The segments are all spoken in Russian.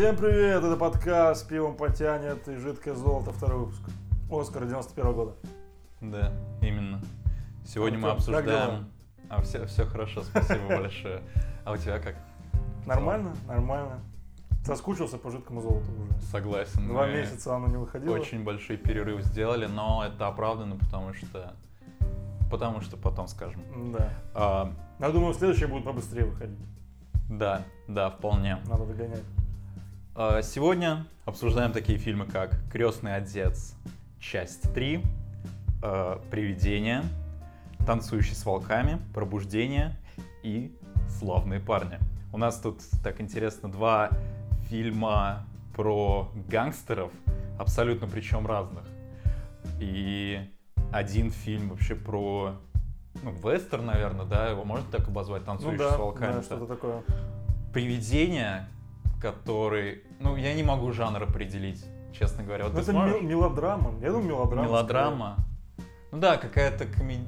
Всем привет, это подкаст «Пивом потянет» и «Жидкое золото», второй выпуск. Оскар 91 года. Да, именно. Сегодня мы как дела? обсуждаем... А, все, все хорошо, спасибо большое. А у тебя как? Нормально? Нормально. Соскучился по жидкому золоту уже. Согласен. Два мы месяца оно не выходило. Очень большой перерыв сделали, но это оправдано, потому что... Потому что потом скажем. Да. А, я думаю, следующие будут побыстрее выходить. да, да, вполне. Надо догонять. А, Сегодня обсуждаем такие фильмы, как «Крестный отец», часть 3, а, «Привидение», «Танцующий с волками», «Пробуждение» и «Славные парни». У нас тут, так интересно, два фильма про гангстеров, абсолютно причем разных. И один фильм вообще про ну, вестерн, наверное, да, его можно так обозвать, Ну танцующий да, с волками. да, что-то такое. Привидение, который, ну, я не могу жанр определить, честно говоря. Вот Ну, это сможешь? мел- мелодрама. Я думаю, мелодрама. Мелодрама. Ну да, какая-то коме-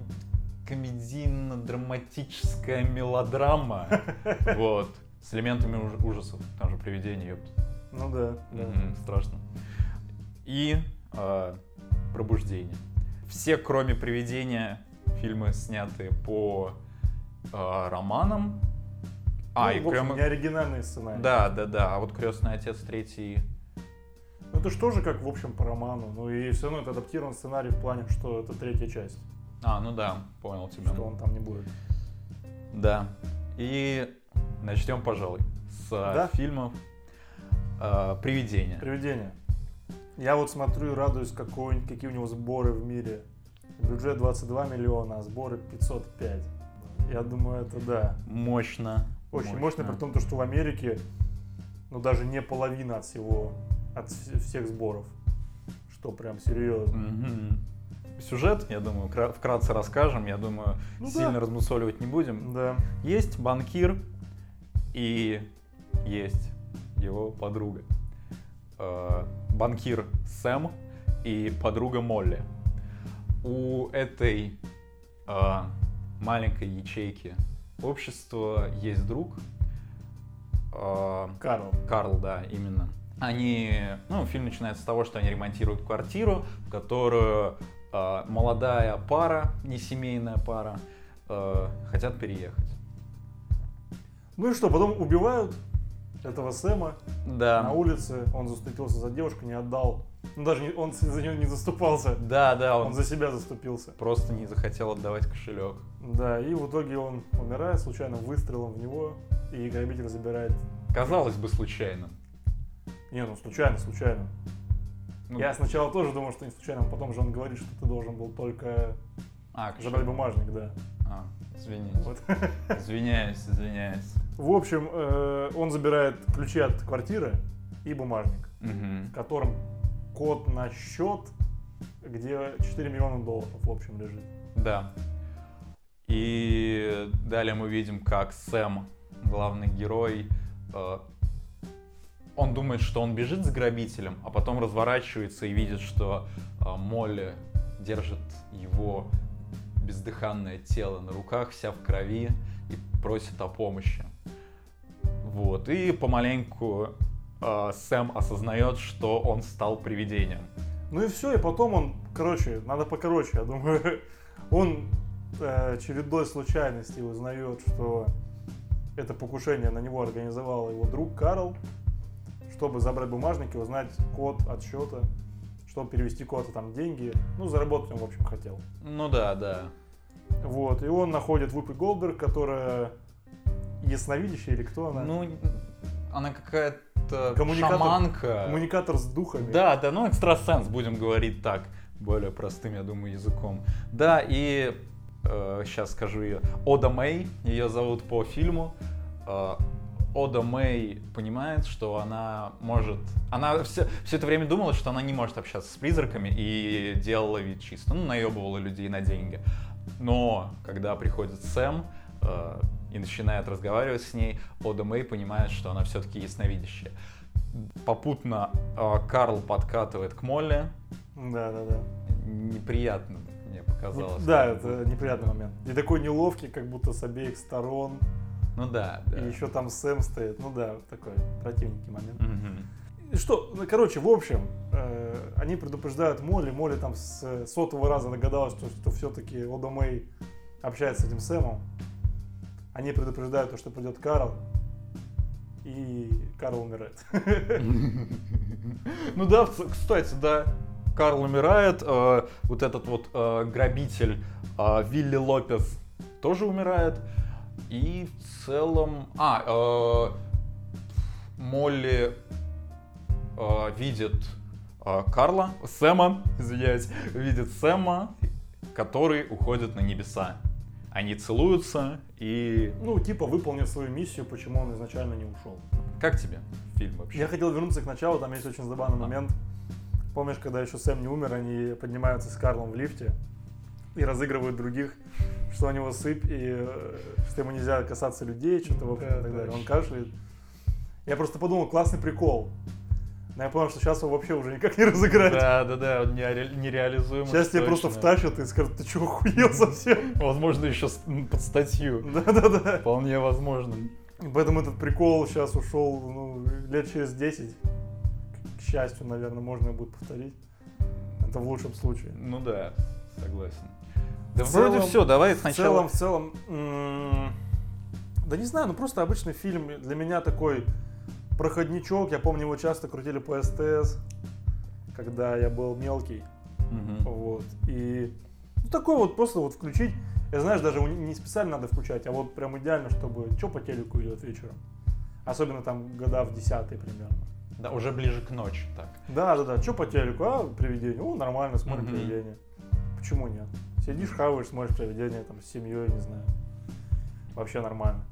комедийно-драматическая мелодрама. Вот. С элементами уж- ужасов. Там же привидение, ёпт. скорее. Ну да, страшно. И э, пробуждение. Все, кроме привидения, фильмы сняты по э, романам. А, Ну, и в общем, прямо- не оригинальные сценарии. Да, да, да. А вот крестный отец третий. Ну, это же тоже как, в общем, по роману. Ну и все равно это адаптирован сценарий в плане, что это третья часть. А, ну да, понял тебя. Что он там не будет. Да. И начнем, пожалуй, с Да. фильмов э, Привидение. Привидение. Я вот смотрю и радуюсь, какой, какие у него сборы в мире. Бюджет 22 миллиона, а сборы 505. Я думаю, это да. Мощно. Очень мощно, при том, то, что в Америке, ну, даже не половина от всего, от вс- всех сборов. Что прям серьезно. Мгм. Сюжет, я думаю, кра- вкратце расскажем. Я думаю, Ну сильно да. размусоливать не будем. Да. Есть банкир и есть его подруга. Э, банкир Сэм и подруга Молли. У этой э, маленькой ячейки общества есть друг. э, Карл. Карл, да, именно. Они, ну, фильм начинается с того, что они ремонтируют квартиру, в которую э, молодая пара, не семейная пара, э, хотят переехать. Ну и что, потом убивают этого Сэма Да. на улице. Он заступился за девушку, не отдал. Ну, даже не- он за нее не заступался. Да, да, он, Он за себя заступился. просто не захотел отдавать кошелек. Да, и в итоге он умирает случайным выстрелом в него, и грабитель забирает... Казалось бы, случайно. Не, ну случайно, случайно. Ну, Я сначала тоже думал, что не случайно, а потом же он говорит, что ты должен был только а, забрать бумажник, да. А, извините. Вот. Извиняюсь, извиняюсь. В общем, э, он забирает ключи от квартиры и бумажник, Мгм. в котором код на счет, где 4 миллиона долларов, в общем, лежит. Да. И далее мы видим, как Сэм, главный герой, э, он думает, что он бежит за грабителем, а потом разворачивается и видит, что э, Молли держит его бездыханное тело на руках, вся в крови, и просит о помощи. Вот. И помаленьку э, Сэм осознает, что он стал привидением. Ну и все, и потом он, короче, надо покороче, я думаю, он э, чередой случайностей узнает, что это покушение на него организовал его друг Карл, чтобы забрать бумажники, узнать код от счета, чтобы перевести куда-то там деньги. Ну, заработать он, в общем, хотел. Ну да, да. Вот, и он находит Вупи Голдберг, которая ясновидящая или кто она? Ну, она какая-то Коммуникатор- шаманка. Коммуникатор с духами. Да, да, ну экстрасенс, будем говорить так, более простым, я думаю, языком. Да, и сейчас скажу ее. Ода Мэй, ее зовут по фильму. Э, Ода Мэй понимает, что она может... Она все, все это время думала, что она не может общаться с призраками и делала вид чисто. Ну, наебывала людей на деньги. Но когда приходит Сэм э, и начинает разговаривать с ней, Ода Мэй понимает, что она все-таки ясновидящая. Попутно э, Карл подкатывает к Молли. Да, да, да. Неприятно мне показалось. Да, это неприятный момент. И такой неловкий, как будто с обеих сторон. Ну да, да. И еще там Сэм стоит. Ну да, такой противненький момент. И что, ну, короче, в общем, э, они предупреждают Молли, Молли там с э, сотого раза догадалась, что, что все-таки Ода Мэй общается с этим Сэмом. Они предупреждают, то, что придет Карл, и Карл умирает. Ну да, кстати, да. Карл умирает, э, вот этот вот э, грабитель э, Вилли Лопес тоже умирает. И в целом... А, Молли видит Карла, Сэма, извиняюсь, видит Сэма, который уходит на небеса. Они целуются, и Ну, типа, выполнив свою миссию, почему он изначально не ушел. как тебе фильм вообще? Я хотел вернуться к началу, там есть очень забавный А. момент. Помнишь, когда еще Сэм не умер, они поднимаются с Карлом в лифте и разыгрывают других, что у него сыпь, и э, что ему нельзя касаться людей, что-то в общем, Да, и так далее. Он кашляет. Я просто подумал, классный прикол. Но я понял, что сейчас его вообще уже никак не разыграть. Да, да, да, он нере- нереализуем. Сейчас тебя просто втащат и скажут, ты что, охуел совсем? Возможно, еще под статью. Да-да-да. Вполне возможно. Поэтому этот прикол сейчас ушел ну, лет через 10. К счастью, наверное, можно будет повторить. Это в лучшем случае. Ну да, согласен. Да В вроде целом- все, давай В сначала. целом, в целом, м, да не знаю, ну просто обычный фильм для меня такой проходничок. Я помню, его часто крутили по СТС, когда я был мелкий. Мгм. Вот. И ну, такой вот просто вот включить. Я знаешь, даже не специально надо включать, а вот прям идеально, чтобы что по телеку идет вечером. Особенно там года в десятые примерно. Да, уже ближе к ночи, так. Да, да, да. Что по телеку? А, привидение. О, нормально, смотрим Мгм. привидение. Почему нет? Сидишь, хаваешь, смотришь привидение там с семьей, не знаю. Вообще нормально.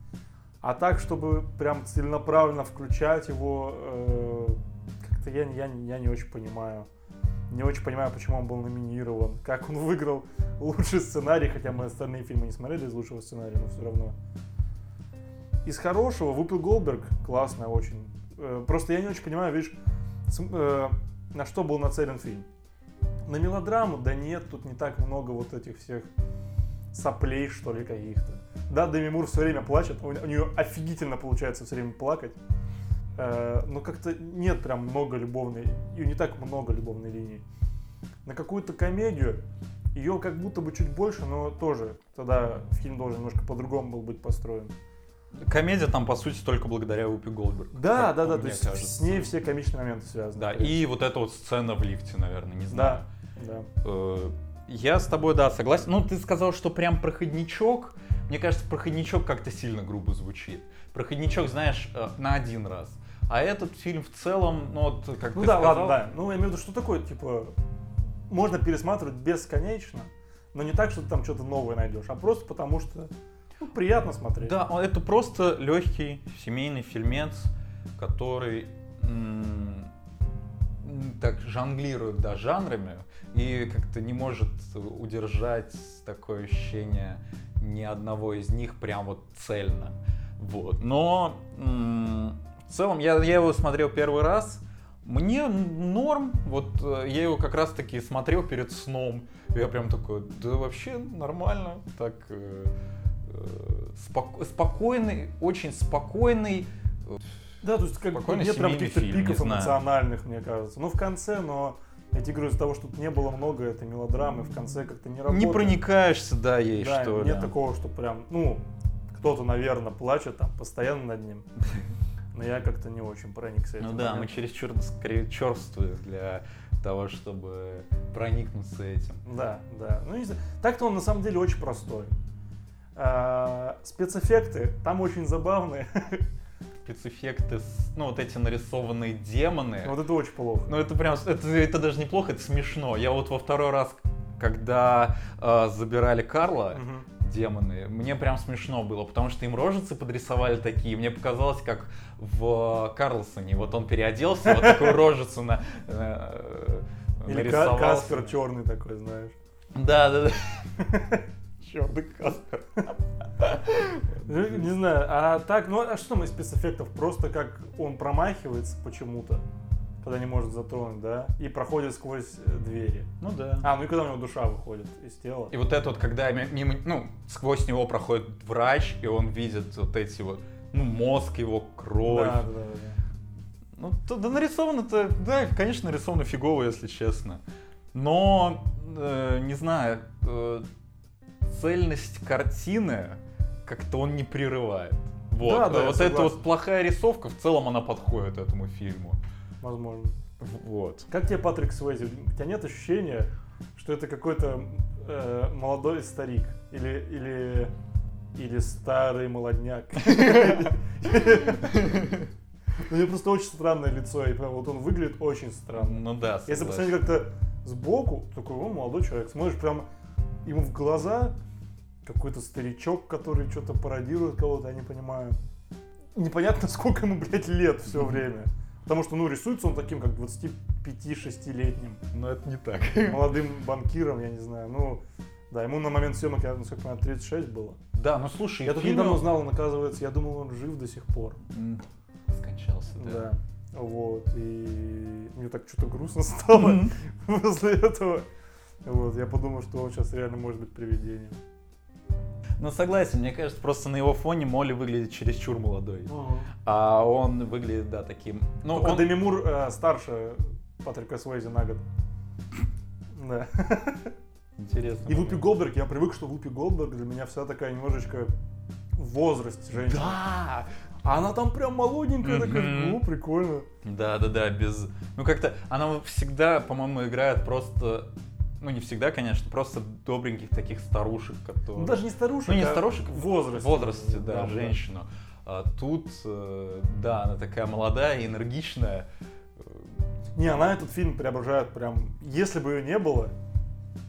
А так, чтобы прям целенаправленно включать его, э, как-то я, я, я не очень понимаю. Не очень понимаю, почему он был номинирован, как он выиграл лучший сценарий, хотя мы остальные фильмы не смотрели из лучшего сценария, но все равно. Из хорошего Вупи Голдберг классная очень. Э, Просто я не очень понимаю, видишь, см- э, на что был нацелен фильм. На мелодраму, да нет, тут не так много вот этих всех соплей, что ли, каких-то. Да, Деми Мур все время плачет, у, у нее офигительно получается все время плакать. Э, но как-то нет прям много любовной, и не так много любовной линии. На какую-то комедию ее как будто бы чуть больше, но тоже тогда фильм должен немножко по-другому был быть построен. Комедия там, по сути, только благодаря Упи Голдберг. Да, как да, да, то есть кажется. с ней все комичные моменты связаны. Да, и вот эта вот сцена в лифте, наверное, не знаю. Да, да. Э, Я с тобой, да, согласен. Ну, ты сказал, что прям проходничок. Мне кажется, проходничок как-то сильно грубо звучит. Проходничок, знаешь, э, на один раз. А этот фильм в целом, ну вот, как Ну ты да, сказал, ладно, да. Ну, я имею в виду, что такое, типа, можно пересматривать бесконечно, но не так, что ты там что-то новое найдешь, а просто потому что ну, приятно смотреть. Да, он- это просто легкий семейный фильмец, который м, так жонглирует да, жанрами и как-то не может удержать такое ощущение ни одного из них прям вот цельно. Вот. Но м, в целом я, я его смотрел первый раз. Мне норм, вот э, я его как раз таки смотрел перед сном. Я прям такой, да вообще нормально, так э, э, споко- спокойный, очень спокойный. Да, то есть как бы нет прям каких-то фильм, пиков эмоциональных, мне кажется. Ну, в конце, но тебе говорю, из-за того, что тут не было много этой мелодрамы, в конце как-то не работает. Не проникаешься, да, ей, Да, что нет ли. такого, что прям, ну, кто-то, наверное, плачет там постоянно над ним. Но я как-то не очень проникся Ну этим да, мы моментом. чересчур скорее черствые для того, чтобы проникнуться этим. Да, да. Ну, не знаю. Так-то он на самом деле очень простой. А, спецэффекты там очень забавные. Спецэффекты, с- ну вот эти нарисованные демоны. Вот это очень плохо. Ну это прям, это, это даже неплохо, это смешно. Я вот во второй раз, когда э, забирали Карла, Мгм. демоны, мне прям смешно было, потому что им рожицы подрисовали такие, мне показалось, как в Карлсоне, вот он переоделся, вот такую рожицу на, э, Или Каспер черный такой, знаешь. Да, да, да. Черный Каспер. Ну, Не знаю, а так, ну а что там из спецэффектов? Просто как он промахивается почему-то, когда не может затронуть, да, и проходит сквозь э, двери. Ну да. А, ну и когда у него душа выходит из тела. И вот это вот, когда ми- мимо, ну, сквозь него проходит врач, и он видит вот эти вот, ну, мозг его, кровь. Да, да, да, да. Ну, то- да нарисовано-то, да, конечно, нарисовано фигово, если честно. Но, э, не знаю, э, цельность картины как-то он не прерывает. Вот, Да, да, вот эта согласен. вот плохая рисовка, в целом она подходит этому фильму. Возможно. Вот. Как тебе Патрик Суэйзи? У тебя нет ощущения, что это какой-то э, молодой старик? Или, или, или старый молодняк? У него просто очень странное лицо, и прям вот он выглядит очень странно. Ну да, Если посмотреть как-то сбоку, такой, о, молодой человек, смотришь прям ему в глаза, какой-то старичок, который что-то пародирует кого-то, я не понимаю. Непонятно, сколько ему, блядь, лет все время. Потому что, ну, рисуется он таким, как 25-6-летним Но это не так. молодым банкиром, я не знаю. Ну, да, ему на момент съемок, я, насколько понимаю, 36 было. Да, ну слушай, Я тут фильме недавно узнал, он, оказывается, я думал, он жив до сих пор. Скончался, да. Да. Вот, и мне так что-то грустно стало после этого. Вот, я подумал, что он сейчас реально может быть привидением. Ну согласен, мне кажется, просто на его фоне Молли выглядит чересчур молодой. А он выглядит, да, таким... Ну, Только он- Деми Мур э, старше Патрика Суэйзи на год. Да. Интересно. И Вупи Голдберг, я привык, что Вупи Голдберг для меня вся такая немножечко в возрасте женщина. Да! А она там прям молоденькая такая, Мгм. ну, прикольно. Да, да, да, без... Ну как-то она всегда, по-моему, играет просто... Ну не всегда, конечно, просто добреньких таких старушек, которые... Ну, даже не старушек, Ну, не а старушек, в возрасте. В возрасте, да, женщину. А тут, э, да, она такая молодая, энергичная. Не, она этот фильм преображает прям... Если бы ее не было,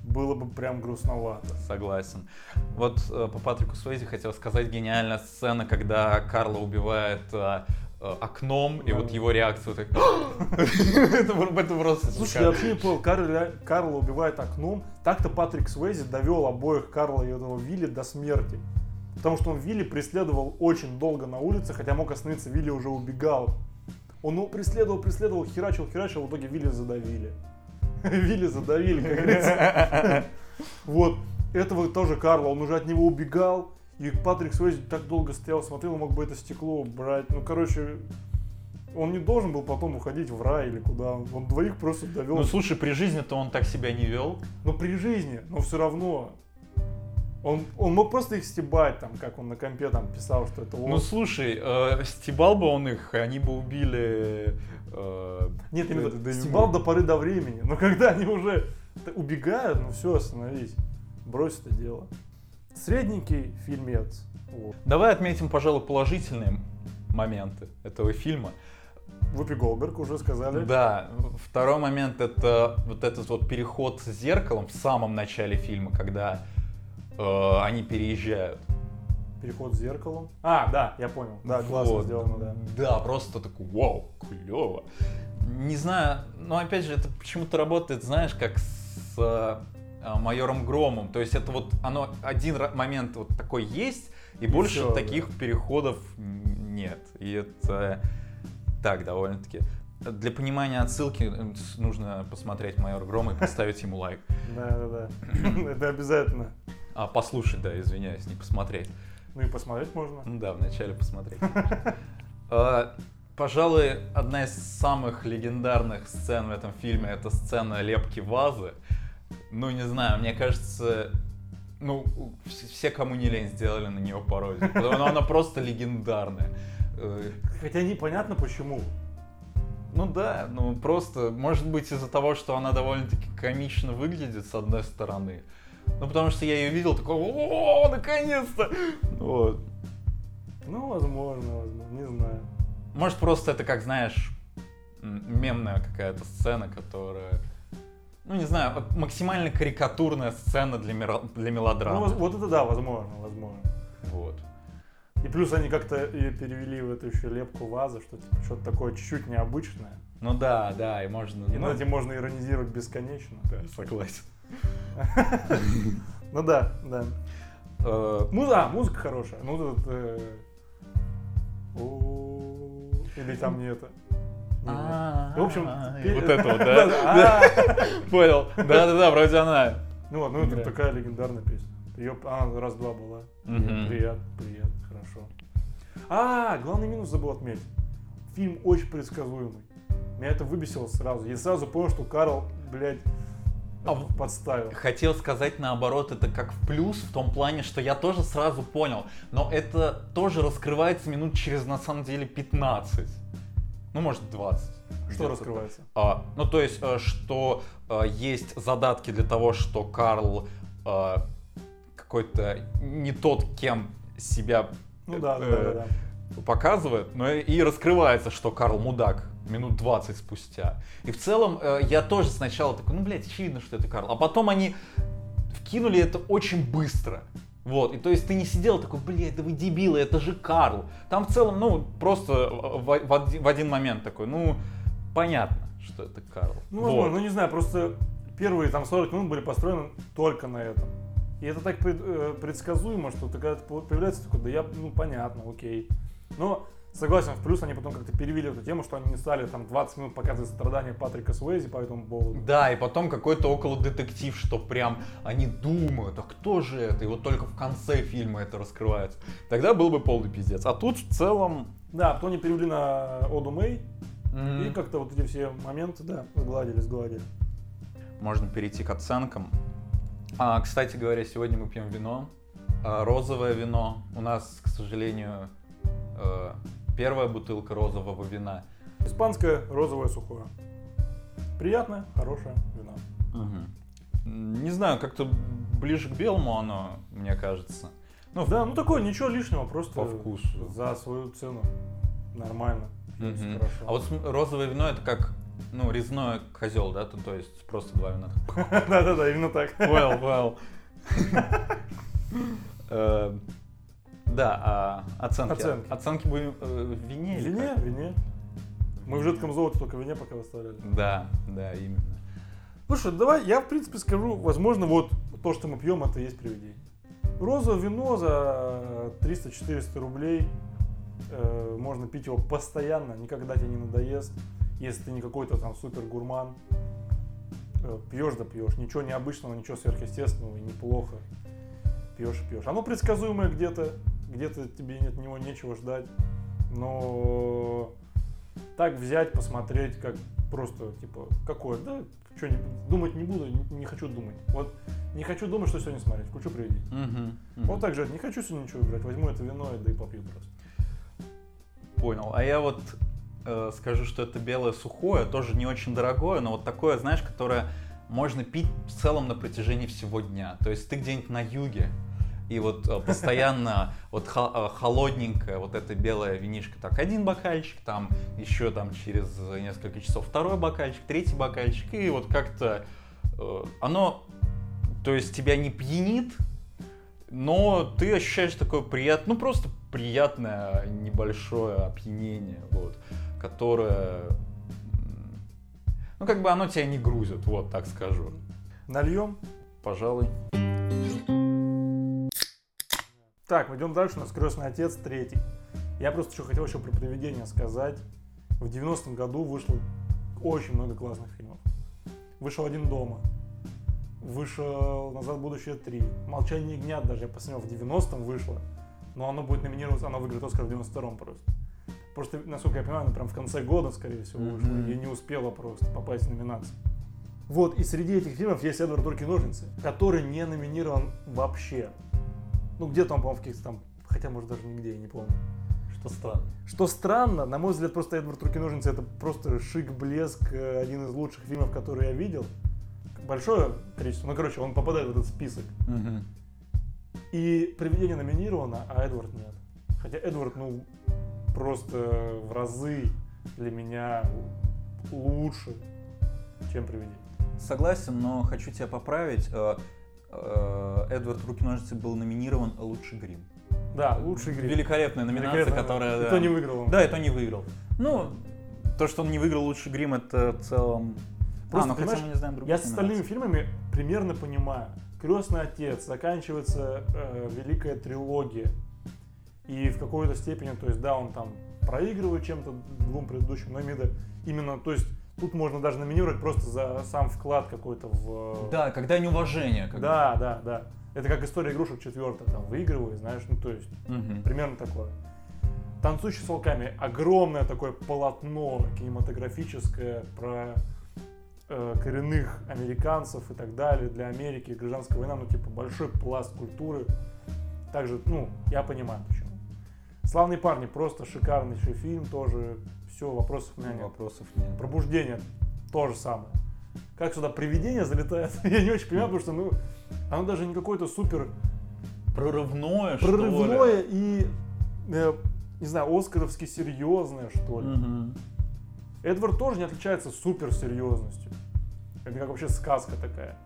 было бы прям грустновато. Согласен. Вот э, по Патрику Суэйзи хотел сказать гениальная сцена, когда Карла убивает э, окном, и вот его реакция вот так... Это про- это просто... Слушай, я вообще не понял, Карла, убивает окном. Так-то Патрик Суэйзи довел обоих Карла и этого Вилли до смерти. Потому что он Вилли преследовал очень долго на улице, хотя мог остановиться, Вилли уже убегал. Он его преследовал, преследовал, херачил, херачил, в итоге Вилли задавили. Вилли задавили, как говорится. Вот. Этого тоже Карла, он уже от него убегал. И Патрик Суэйзи так долго стоял, смотрел, мог бы это стекло убрать. Ну, короче, он не должен был потом уходить в рай или куда. Он двоих просто довел. Ну слушай, при жизни-то он так себя не вел. Но при жизни, но все равно. Он, он мог просто их стебать, там, как он на компе там писал, что это он. Ну слушай, э, стебал бы он их, они бы убили... э, Нет, именно Деми стебал до поры до времени. Но когда они уже убегают, ну все, остановись. Брось это дело. Средненький фильмец. Вот. Давай отметим, пожалуй, положительные моменты этого фильма. Вупи Голберг уже сказали. Да, второй момент это вот этот вот переход с зеркалом в самом начале фильма, когда э, они переезжают. Переход с зеркалом. А, да, я понял. Да, классно Вот. сделано, да. Да, просто такой, вау, клево. Не знаю, но опять же, это почему-то работает, знаешь, как с э, майором Громом. То есть это вот оно один момент вот такой есть, и, больше всё, да. таких переходов м, нет. И это так довольно-таки. Для понимания отсылки э, нужно посмотреть майор Грома и поставить ему лайк. Да, да, да. Это обязательно. А, послушать, да, извиняюсь, не посмотреть. Ну и посмотреть можно. Ну да, вначале посмотреть. Пожалуй, одна из самых легендарных сцен в этом фильме это сцена лепки вазы. Ну, не знаю, мне кажется, ну, вс- все, кому не лень, сделали на нее пародию. Потому что она просто легендарная. Э, Хотя непонятно почему. Ну да, ну просто, может быть, из-за того, что она довольно-таки комично выглядит, с одной стороны. Ну, потому что я ее видел, такой, о, наконец-то! Вот. Ну, возможно, возможно, не знаю. Может, просто это, как знаешь, мемная какая-то сцена, которая... Ну, не знаю, максимально карикатурная сцена для, мера- для Ну, мелодрамы. воз- вот это да, возможно, возможно. Вот. И плюс они как-то и перевели в эту еще лепку вазы, что типа что-то такое чуть-чуть необычное. Ну да, да, и можно... И ну, над этим можно иронизировать бесконечно. да, согласен. Ну да, да. Э, Муза, музыка хорошая. Ну тут... э, Или там не это. В общем, вот это вот, да? Понял. Да-да-да, вроде она. Ну вот, ну это такая легендарная песня. Ее, она раз-два была. Приятно, приятно, хорошо. А, главный минус забыл отметить. фильм очень предсказуемый. Меня это выбесило сразу. Я сразу понял, что Карл, блядь, А подставил. Хотел сказать наоборот, это как в плюс, в том плане, что я тоже сразу понял. Но это тоже раскрывается минут через, на самом деле, 15. Ну, может, 20. Что раскрывается? А, ну, то есть, э, что э, есть задатки для того, что Карл э, какой-то не тот, кем себя Ну да, э, да, да. показывает, но и и раскрывается, что Карл мудак минут 20 спустя. И в целом э, я тоже сначала такой, ну, блядь, очевидно, что это Карл. А потом они вкинули это очень быстро. Вот, и то есть ты не сидел такой, блядь, да вы дебилы, это же Карл. Там в целом, ну, просто в, в один, в один момент такой, ну, понятно, что это Карл. Ну, Вот. возможно, ну не знаю, просто первые там 40 минут были построены только на этом. И это так э, предсказуемо, что ты когда появляется такой, да я, ну понятно, окей. Но согласен, в плюс они потом как-то перевели эту тему, что они не стали там 20 минут показывать страдания Патрика Суэзи по этому поводу. Да, и потом какой-то около детектив, что прям они думают, а кто же это? И вот только в конце фильма это раскрывается. Тогда был бы полный пиздец. А тут в целом... Да, потом они перевели на Оду Мэй, м, и как-то вот эти все моменты, да, сгладили, сгладили. Можно перейти к оценкам. А, кстати говоря, сегодня мы пьем вино. А, розовое вино. У нас, к сожалению, э, первая бутылка розового вина. Испанское розовое сухое. Приятное, хорошее вино. М, Не знаю, как-то ближе к белому оно, мне кажется. Ну, Да, ну такое, ничего лишнего, просто По вкусу. за свою цену. Нормально. Хорошо. А вот розовое вино это как, ну, резной козел, да, то, то есть просто два вина. Да-да-да, именно так. Well, well. Да, а оценки. Оценки. Оценки будем э, в вине или Вине, как? вине. Мы в жидком золоте только вине пока выставляли. Да, да, именно. Слушай, давай я в принципе скажу, возможно, вот то, что мы пьем, это и есть привидение. Розовое вино за 300-400 рублей. э, можно пить его постоянно, никогда тебе не надоест. Если ты не какой-то там супер гурман. Э, пьешь да пьешь. Ничего необычного, ничего сверхъестественного и неплохо. Пьешь и пьешь. Оно предсказуемое где-то, где-то тебе от него нечего ждать. Но так взять, посмотреть, как просто, типа, какое, да, что думать не буду, не, не хочу думать. Вот не хочу думать, что сегодня смотреть, включу привидение. Мгм, мгм. Вот так же, не хочу сегодня ничего играть, возьму это вино и да и попью просто. Понял. А я вот э, скажу, что это белое сухое, тоже не очень дорогое, но вот такое, знаешь, которое можно пить в целом на протяжении всего дня. То есть ты где-нибудь на юге, и вот э, постоянно вот э, холодненькое вот это белое винишко, так один бокальчик, там еще там через несколько часов второй бокальчик, третий бокальчик, и вот как-то э, оно, то есть тебя не пьянит, но ты ощущаешь такое приятное, ну просто приятное небольшое опьянение, вот, которое, ну как бы оно тебя не грузит, вот так скажу. Нальем. Пожалуй. Так, мы идем дальше, у нас «Крестный отец» третий. Я просто еще хотел еще про привидения сказать. В 90-м году вышло очень много классных фильмов. Вышел «Один дома», вышел «Назад в будущее 3», «Молчание ягнят» даже я посмотрел, в 90-м вышло, но оно будет номинироваться, оно выиграет Оскар в 92-м просто. Просто, насколько я понимаю, оно прям в конце года, скорее всего, вышло, Мгм. и не успела просто попасть в номинацию. Вот, и среди этих фильмов есть Эдвард Руки-ножницы, который не номинирован вообще. Ну, где-то он, по-моему, в каких-то там, хотя, может, даже нигде, я не помню. Что странно. Что странно, на мой взгляд, просто Эдвард Руки-ножницы это просто шик, блеск, э, один из лучших фильмов, которые я видел. Большое количество, ну, короче, он попадает в этот список. И «Привидение» номинировано, а Эдвард нет. Хотя Эдвард, ну, просто в разы для меня лучше, чем «Привидение». Согласен, но хочу тебя поправить. Э, Эдвард Руки-ножницы был номинирован «Лучший грим». Да, лучший грим. Великолепная номинация, Великолепно. которая... И да. то не выиграл он. Да, это не выиграл. Ну, то, что он не выиграл лучший грим, это в целом... Просто, а, ну хотя понимаешь, мы не знаем Я с остальными фильмами примерно понимаю. Крестный отец, заканчивается э, великая трилогия. И в какой-то степени, то есть, да, он там проигрывает чем-то двум предыдущим, но именно, именно, то есть, тут можно даже номинировать просто за сам вклад какой-то в... Да, когда неуважение. как да, да, да. Это как история игрушек четвертая, там, выигрывает, знаешь, ну, то есть. Мгм. примерно такое. Танцующий с волками огромное такое полотно кинематографическое про э, коренных американцев и так далее, для Америки, гражданская война, ну, типа, большой пласт культуры. Также, ну, я понимаю, почему. Славные парни, просто шикарнейший фильм, тоже все, вопросов у меня нет. Вопросов нет. Пробуждение, то же самое. Как сюда привидение залетает, я не очень понимаю, потому что, ну, оно даже не какое-то супер Прорывное, что ли? прорывное и, э, не знаю, оскаровски серьезное, что ли. Мгм. Эдвард тоже не отличается супер серьезностью. Это как вообще сказка такая.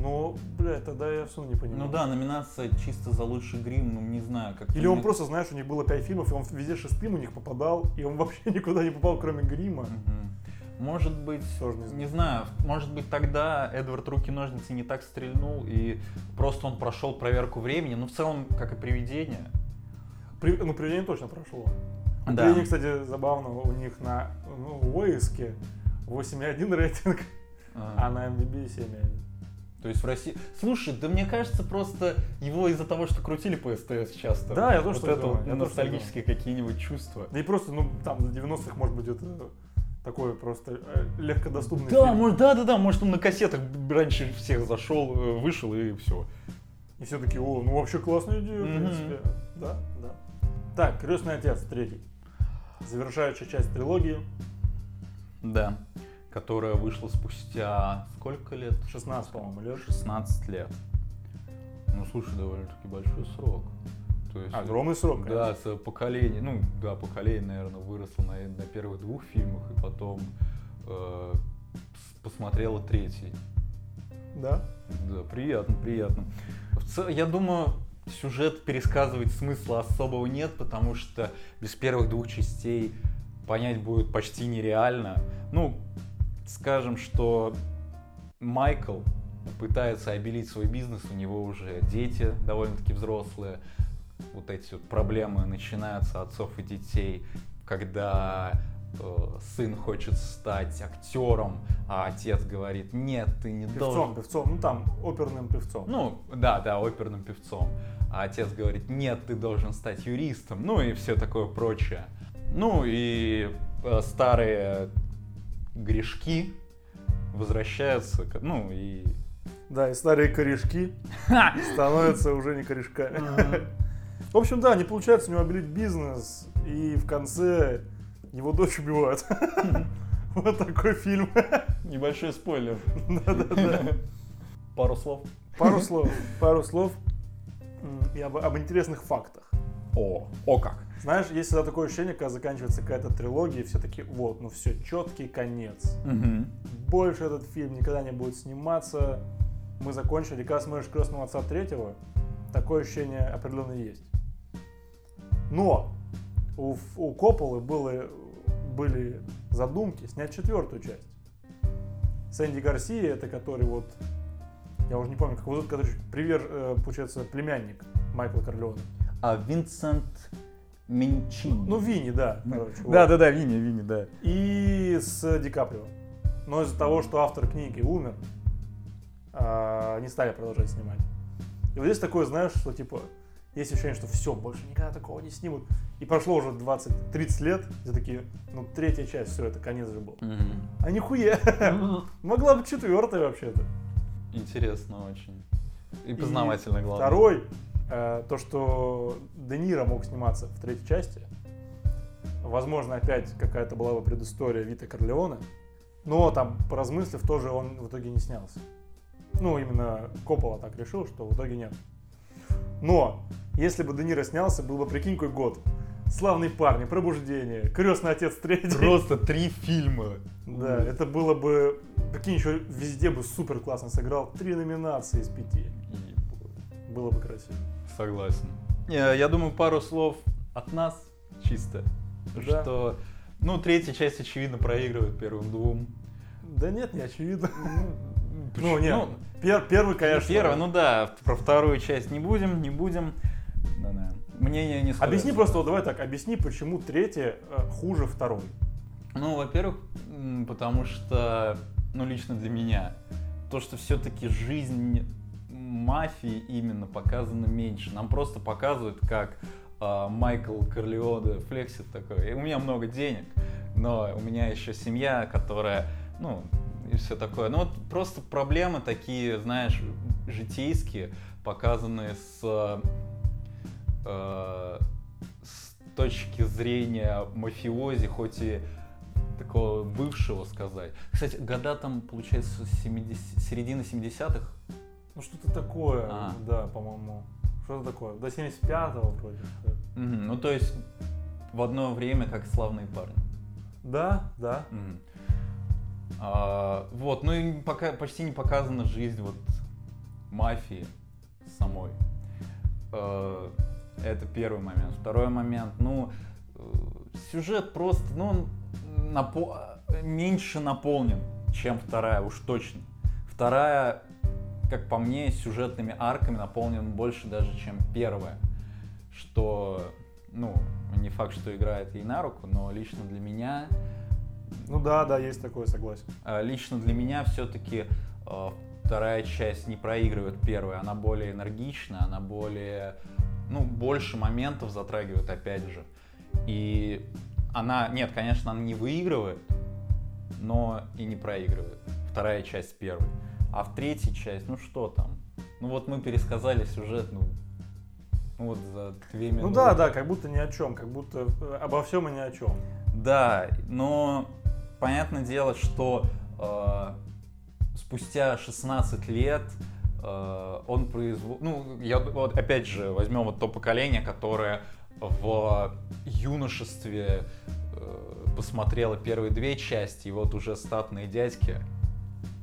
Но, бля, тогда я все не понимаю. Ну да, номинация чисто за лучший грим, ну не знаю, как Или он просто, знаешь, у них было пять фильмов, и он везде шестым у них попадал, и он вообще никуда не попал, кроме грима. Может быть, Тоже не не знаю. знаю, может быть тогда Эдвард руки-ножницы не так стрельнул, и просто он прошел проверку времени, ну в целом, как и привидение. При- ну, «Привидение» точно прошло. Да. «Привидение», кстати, забавно, у них на ну, Уэйске 8,1 рейтинг, а А, на MDB 7,1. То есть в России... Слушай, да мне кажется, просто его из-за того, что крутили по СТС часто. Да, я тоже вот это думаю, вот ностальгические какие-нибудь чувства. Да и просто, ну, там, в 90-х, может быть, это такой просто э, легкодоступный Да, фильм. может, да, да, да, может он на кассетах раньше всех зашел, э, вышел и все. И все таки о, ну вообще классная идея, в принципе. Да, да. Так, Крестный отец, третий. Завершающая часть трилогии, Да. Которая вышла спустя сколько лет? 16, по-моему, лет. 16 лет. Ну, слушай, довольно-таки большой срок. То есть, Огромный срок, Да, конечно. поколение, ну, да, поколение, наверное, выросло на, на первых двух фильмах, и потом э, посмотрело третий. Да? Да, приятно, приятно. В цел- я думаю, сюжет пересказывать смысла особого нет, потому что без первых двух частей понять будет почти нереально. Ну, скажем, что Майкл пытается обелить свой бизнес, у него уже дети довольно-таки взрослые. Вот эти вот проблемы начинаются отцов и детей, когда э, сын хочет стать актером, а отец говорит, нет, ты не должен. Певцом, певцом, ну там, оперным певцом. Ну, да, да, оперным певцом. А отец говорит, нет, ты должен стать юристом, ну и все такое прочее. Ну и э, старые грешки возвращаются, ну и... Да, и старые корешки становятся уже не корешками. В общем, да, не получается у него обелить бизнес, и в конце его дочь убивают. Вот такой фильм. Небольшой спойлер. Да-да-да. Пару слов. Пару слов, пару слов и об, об интересных фактах. О, о как. Знаешь, есть всегда такое ощущение, когда заканчивается какая-то трилогия, и все таки вот, ну все, четкий конец. Больше этот фильм никогда не будет сниматься. Мы закончили. Когда смотришь «Крестного отца третьего», такое ощущение определенно есть. Но у, у Копполы было, были задумки снять четвертую часть. Сэнди Гарсия, это который вот, я уже не помню, как его зовут, который привер, э, получается, племянник Майкла Корлеона. А Винсент Минчин. Ну, Винни, да, короче. да, да, да, Винни, Винни, да. И с Ди Каприо. Но из-за того, что автор книги умер, а, не стали продолжать снимать. И вот здесь такое, знаешь, что типа, есть ощущение, что все, больше никогда такого не снимут. И прошло уже 20-30 лет, где такие, ну, третья часть, все, это конец же был. А нихуя! Могла быть четвертая вообще-то. Интересно очень. И познавательно, главное. Второй, то, что Де Ниро мог сниматься в третьей части. Возможно, опять какая-то была бы предыстория Вита Корлеона. Но там, поразмыслив, тоже он в итоге не снялся. Ну, именно Коппола так решил, что в итоге нет. Но, если бы Де Ниро снялся, был бы, прикинь, какой год. Славные парни, пробуждение, крестный отец третий. Просто три фильма. Да, это было бы, прикинь, еще везде бы супер классно сыграл. Три номинации из пяти. Было бы красиво. Согласен. Я думаю, пару слов от нас чисто. Да. Что, ну, третья часть, очевидно, проигрывает первым двум. Да нет, не очевидно. Ну, почему? нет. Ну, Пер- первый, конечно. Первый, ну да, про вторую часть не будем, не будем. Да-да. Мнение не сходится. Объясни просто, вот давай так, объясни, почему третья э, хуже второй. Ну, во-первых, потому что, ну, лично для меня, то, что все-таки жизнь мафии именно показана меньше. Нам просто показывают, как а, Майкл Корлеоне флексит такой, у меня много денег, но у меня еще семья, которая, ну, и все такое. Ну вот просто проблемы такие, знаешь, житейские, показанные с, э, с точки зрения мафиози, хоть и такого бывшего сказать. Кстати, года там, получается, 70, середина 70-х. Ну что-то такое, а. да, по-моему. Что-то такое. До 75-го вроде. Угу. Ну то есть в одно время как славные парни. Да, да. Угу. А, вот, ну и пока почти не показана жизнь вот мафии самой. А, это первый момент. Второй момент, ну, э, сюжет просто, ну, он напо меньше наполнен, чем вторая, уж точно. Вторая, как по мне, сюжетными арками наполнен больше даже, чем первая. Что, ну, не факт, что играет ей на руку, но лично для меня... Ну да, да, есть такое, согласен. А, лично для меня все-таки а, вторая часть не проигрывает первой, она более энергична, она более, ну, больше моментов затрагивает, опять же. И она, нет, конечно, она не выигрывает, но и не проигрывает. Вторая часть первой. А в третьей часть, ну что там? Ну вот мы пересказали сюжет, ну, ну вот за две минуты. Ну да, да, как будто ни о чем, как будто э, обо всем и ни о чем. Да, но понятное дело, что э, спустя 16 лет э, он производит, ну, я вот опять же возьмем вот то поколение, которое в юношестве э, посмотрела первые две части, и вот уже статные дядьки,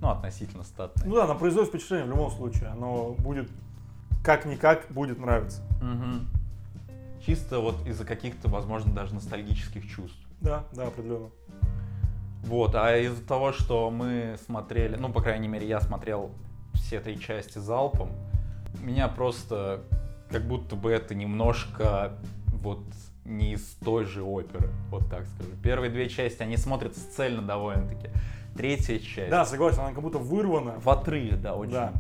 ну, относительно статные. Ну да, на производит впечатление в любом случае. Оно будет, как-никак, будет нравиться. Угу. Чисто вот из-за каких-то, возможно, даже ностальгических чувств. Да, да, определенно. Вот, а из-за того, что мы смотрели, ну, по крайней мере, я смотрел все три части залпом, меня просто как будто бы это немножко вот не из той же оперы, вот так скажу. Первые две части, они смотрятся цельно довольно-таки. Третья часть... Да, согласен, она как будто вырвана. В отрыв, да, очень. Да.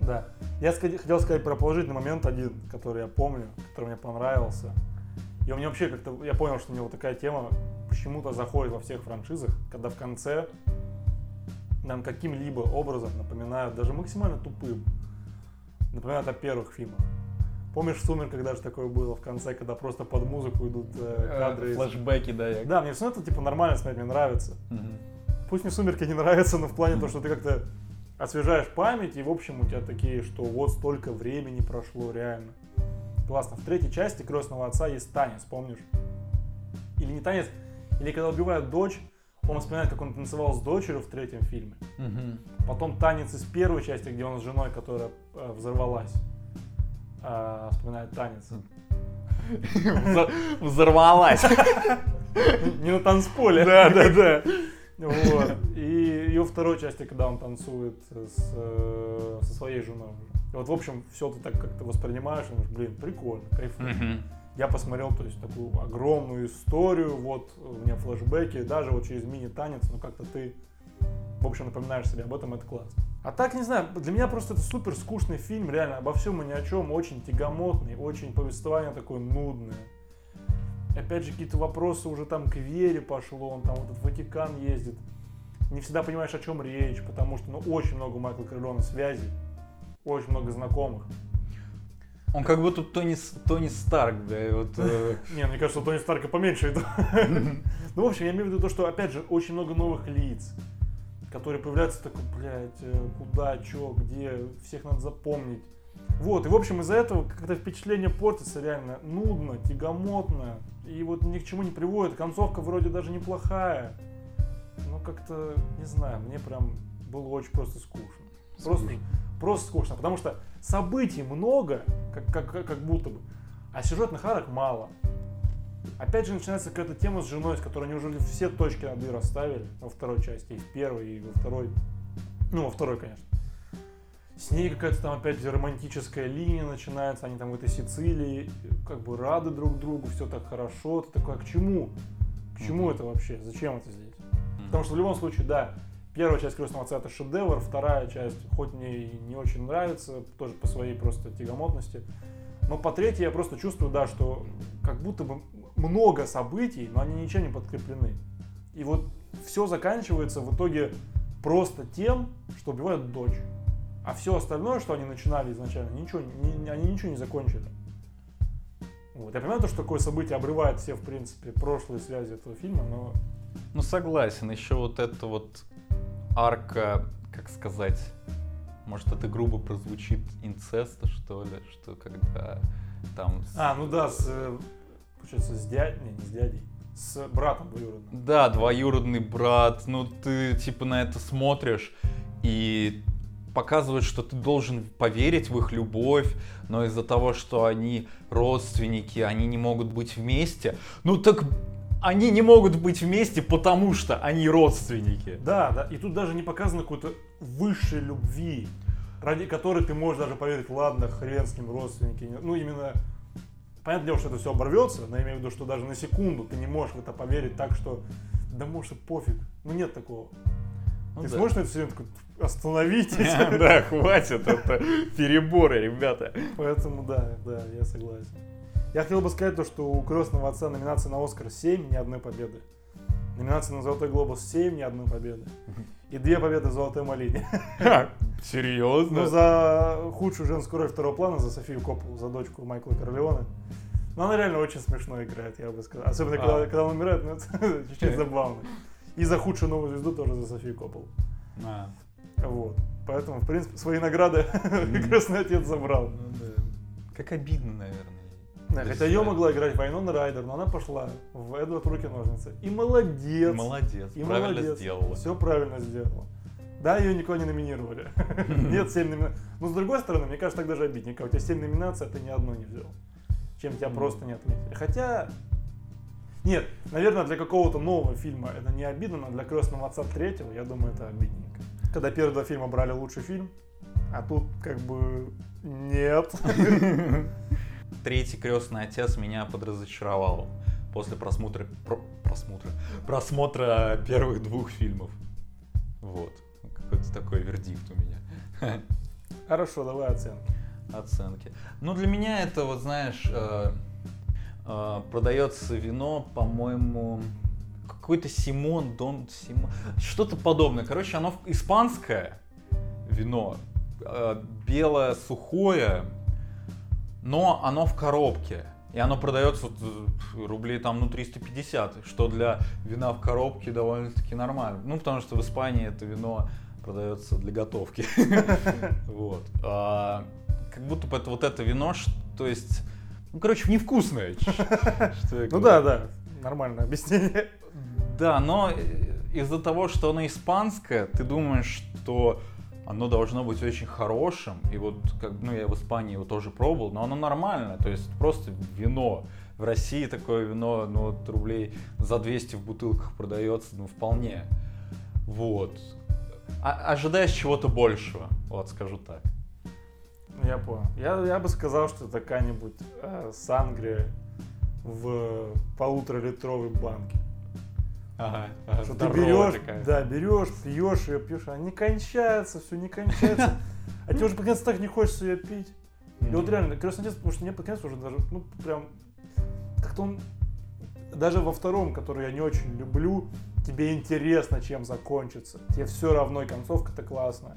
Да. Я хотел сказать про положительный момент один, который я помню, который мне понравился. И у меня вообще как-то, я понял, что у него такая тема почему-то заходит во всех франшизах, когда в конце нам каким-либо образом напоминают, даже максимально тупым, напоминают о первых фильмах. Помнишь в «Сумерках» даже такое было в конце, когда просто под музыку идут э, кадры? Э, флэшбэки, да. Я... Да, мне все это типа нормально смотреть, мне нравится. Угу. Пусть мне «Сумерки» не нравятся, но в плане того, что ты как-то освежаешь память, и в общем у тебя такие, что вот столько времени прошло, реально. Классно. В третьей части «Крестного отца» есть танец, помнишь? Или не танец, или когда убивают дочь, он вспоминает, как он танцевал с дочерью в третьем фильме. Угу. Потом танец из первой части, где он с женой, которая э, взорвалась а, вспоминает танец. Взорвалась. Не на танцполе. Да, да, да. Вот. И ее второй части, когда он танцует с, э, со своей женой. И вот, в общем, все ты так как-то воспринимаешь, и думаешь, блин, прикольно, кайфуешь. Я посмотрел, то есть, такую огромную историю, вот, у меня флешбеки, даже вот через мини-танец, но как-то ты, в общем, напоминаешь себе об этом, это классно. А так, не знаю, для меня просто это супер скучный фильм, реально, обо всем и ни о чем, очень тягомотный, очень повествование такое нудное. Опять же, какие-то вопросы уже там к вере пошло, он там вот в Ватикан ездит. Не всегда понимаешь, о чем речь, потому что, ну, очень много у Майкла Корлеона связей, очень много знакомых. Он как будто Тони, Тони Старк, да, вот... Э. Не, мне кажется, Тони Старка поменьше. Ну, в общем, я имею в виду то, что, опять же, очень много новых лиц который появляется такой, блядь, э, куда, чё, где, всех надо запомнить. Вот, и в общем из-за этого как-то впечатление портится реально нудно, тягомотно, и вот ни к чему не приводит. Концовка вроде даже неплохая, но как-то, не знаю, мне прям было очень просто скучно. Просто, просто скучно, потому что событий много, как, как, как будто бы, а сюжетных арок мало. Опять же начинается какая-то тема с женой, с которой неужели все точки над «и» расставили во второй части, и в первой, и во второй. Ну, во второй, конечно. С ней какая-то там опять романтическая линия начинается, они там в этой Сицилии как бы рады друг другу, все так хорошо. Ты такой, а к чему? К чему mm-hmm. это вообще? Зачем это здесь? Mm-hmm. Потому что в любом случае, да, первая часть «Крестного отца» это шедевр, вторая часть, хоть мне и не очень нравится, тоже по своей просто тягомотности, Но по третьей я просто чувствую, да, что как будто бы много событий, но они ничем не подкреплены. И вот все заканчивается в итоге просто тем, что убивают дочь. А все остальное, что они начинали изначально, ничего, не, они ничего не закончили. Вот. Я понимаю, то, что такое событие обрывает все, в принципе, прошлые связи этого фильма, но... Ну, согласен. Еще вот эта вот арка, как сказать, может, это грубо прозвучит, инцеста, что ли, что когда там... А, ну да, с, э, получается, с дядей, не, не с дядей, с братом двоюродным. Да, двоюродный брат, ну ты типа на это смотришь и показывают, что ты должен поверить в их любовь, но из-за того, что они родственники, они не могут быть вместе. Ну так они не могут быть вместе, потому что они родственники. Да, да. И тут даже не показано какой-то высшей любви, ради которой ты можешь даже поверить, ладно, хрен с ним родственники. Ну, именно Понятное дело, что это все оборвется, но я имею в виду, что даже на секунду ты не можешь в это поверить так, что да может пофиг. Ну нет такого. Ну, ты да. сможешь на это все время такой, остановитесь. Да, хватит, это переборы, ребята. Поэтому да, да, я согласен. Я хотел бы сказать то, что у крестного отца номинация на Оскар 7, ни одной победы. Номинация на Золотой Глобус 7, ни одной победы. И две победы в Золотой Малине. Серьезно? Ну, за худшую женскую роль второго плана, за Софию Копполу, за дочку Майкла Корлеоне. Но она реально очень смешно играет, я бы сказал. Особенно, а. когда, когда он умирает, ну, это чуть-чуть забавно. И за худшую новую звезду тоже за Софию Копполу. А. Вот. Поэтому, в принципе, свои награды крестный отец забрал. Ну, да. Как обидно, наверное. Да, хотя ее могла играть Вайнона Райдер, но она пошла в Эдвард Руки-ножницы. И молодец. Молодец, и правильно молодец. сделала. Все правильно сделала. Да, ее никого не номинировали. Нет 7 номинаций. Но с другой стороны, мне кажется, так даже обидненько. У тебя 7 номинаций, а ты ни одной не взял. Чем тебя просто не отметили. Хотя, нет, наверное, для какого-то нового фильма это не обидно, но для крестного отца третьего, я думаю, это обидненько. Когда первые два фильма брали лучший фильм, а тут как бы нет. Третий крестный отец меня подразочаровал после просмотра про, просмотра просмотра первых двух фильмов. Вот какой-то такой вердикт у меня. Хорошо, давай оценки. Оценки. Ну для меня это вот знаешь э, продается вино, по-моему, какой-то Симон, Дон Симон, что-то подобное. Короче, оно испанское вино, э, белое, сухое, но оно в коробке. И оно продается э, рублей там, ну, 350, что для вина в коробке довольно-таки нормально. Ну, потому что в Испании это вино продается для готовки. Вот. А, как будто бы это вот это вино, то есть, ну, короче, невкусное. Ну да, да, нормальное объяснение. Да, но из-за того, что оно испанское, ты думаешь, что оно должно быть очень хорошим. И вот, как, ну, я в Испании его тоже пробовал, но оно нормальное. То есть просто вино. В России такое вино, ну, вот рублей за 200 в бутылках продается, ну, вполне. Вот. А, ожидаешь чего-то большего, вот скажу так. Я понял. Я, я бы сказал, что это какая-нибудь э, сангрия в полуторалитровой банке. Ага, ага, что ты берешь, такая. да, берешь, пьешь ее, пьешь, она не кончается, все не кончается. А тебе уже по концу так не хочется ее пить. И вот реально, крестный отец, потому что мне по концу уже даже, ну, прям, как-то он, даже во втором, который я не очень люблю, тебе интересно, чем закончится. Тебе все равно, и концовка-то классная.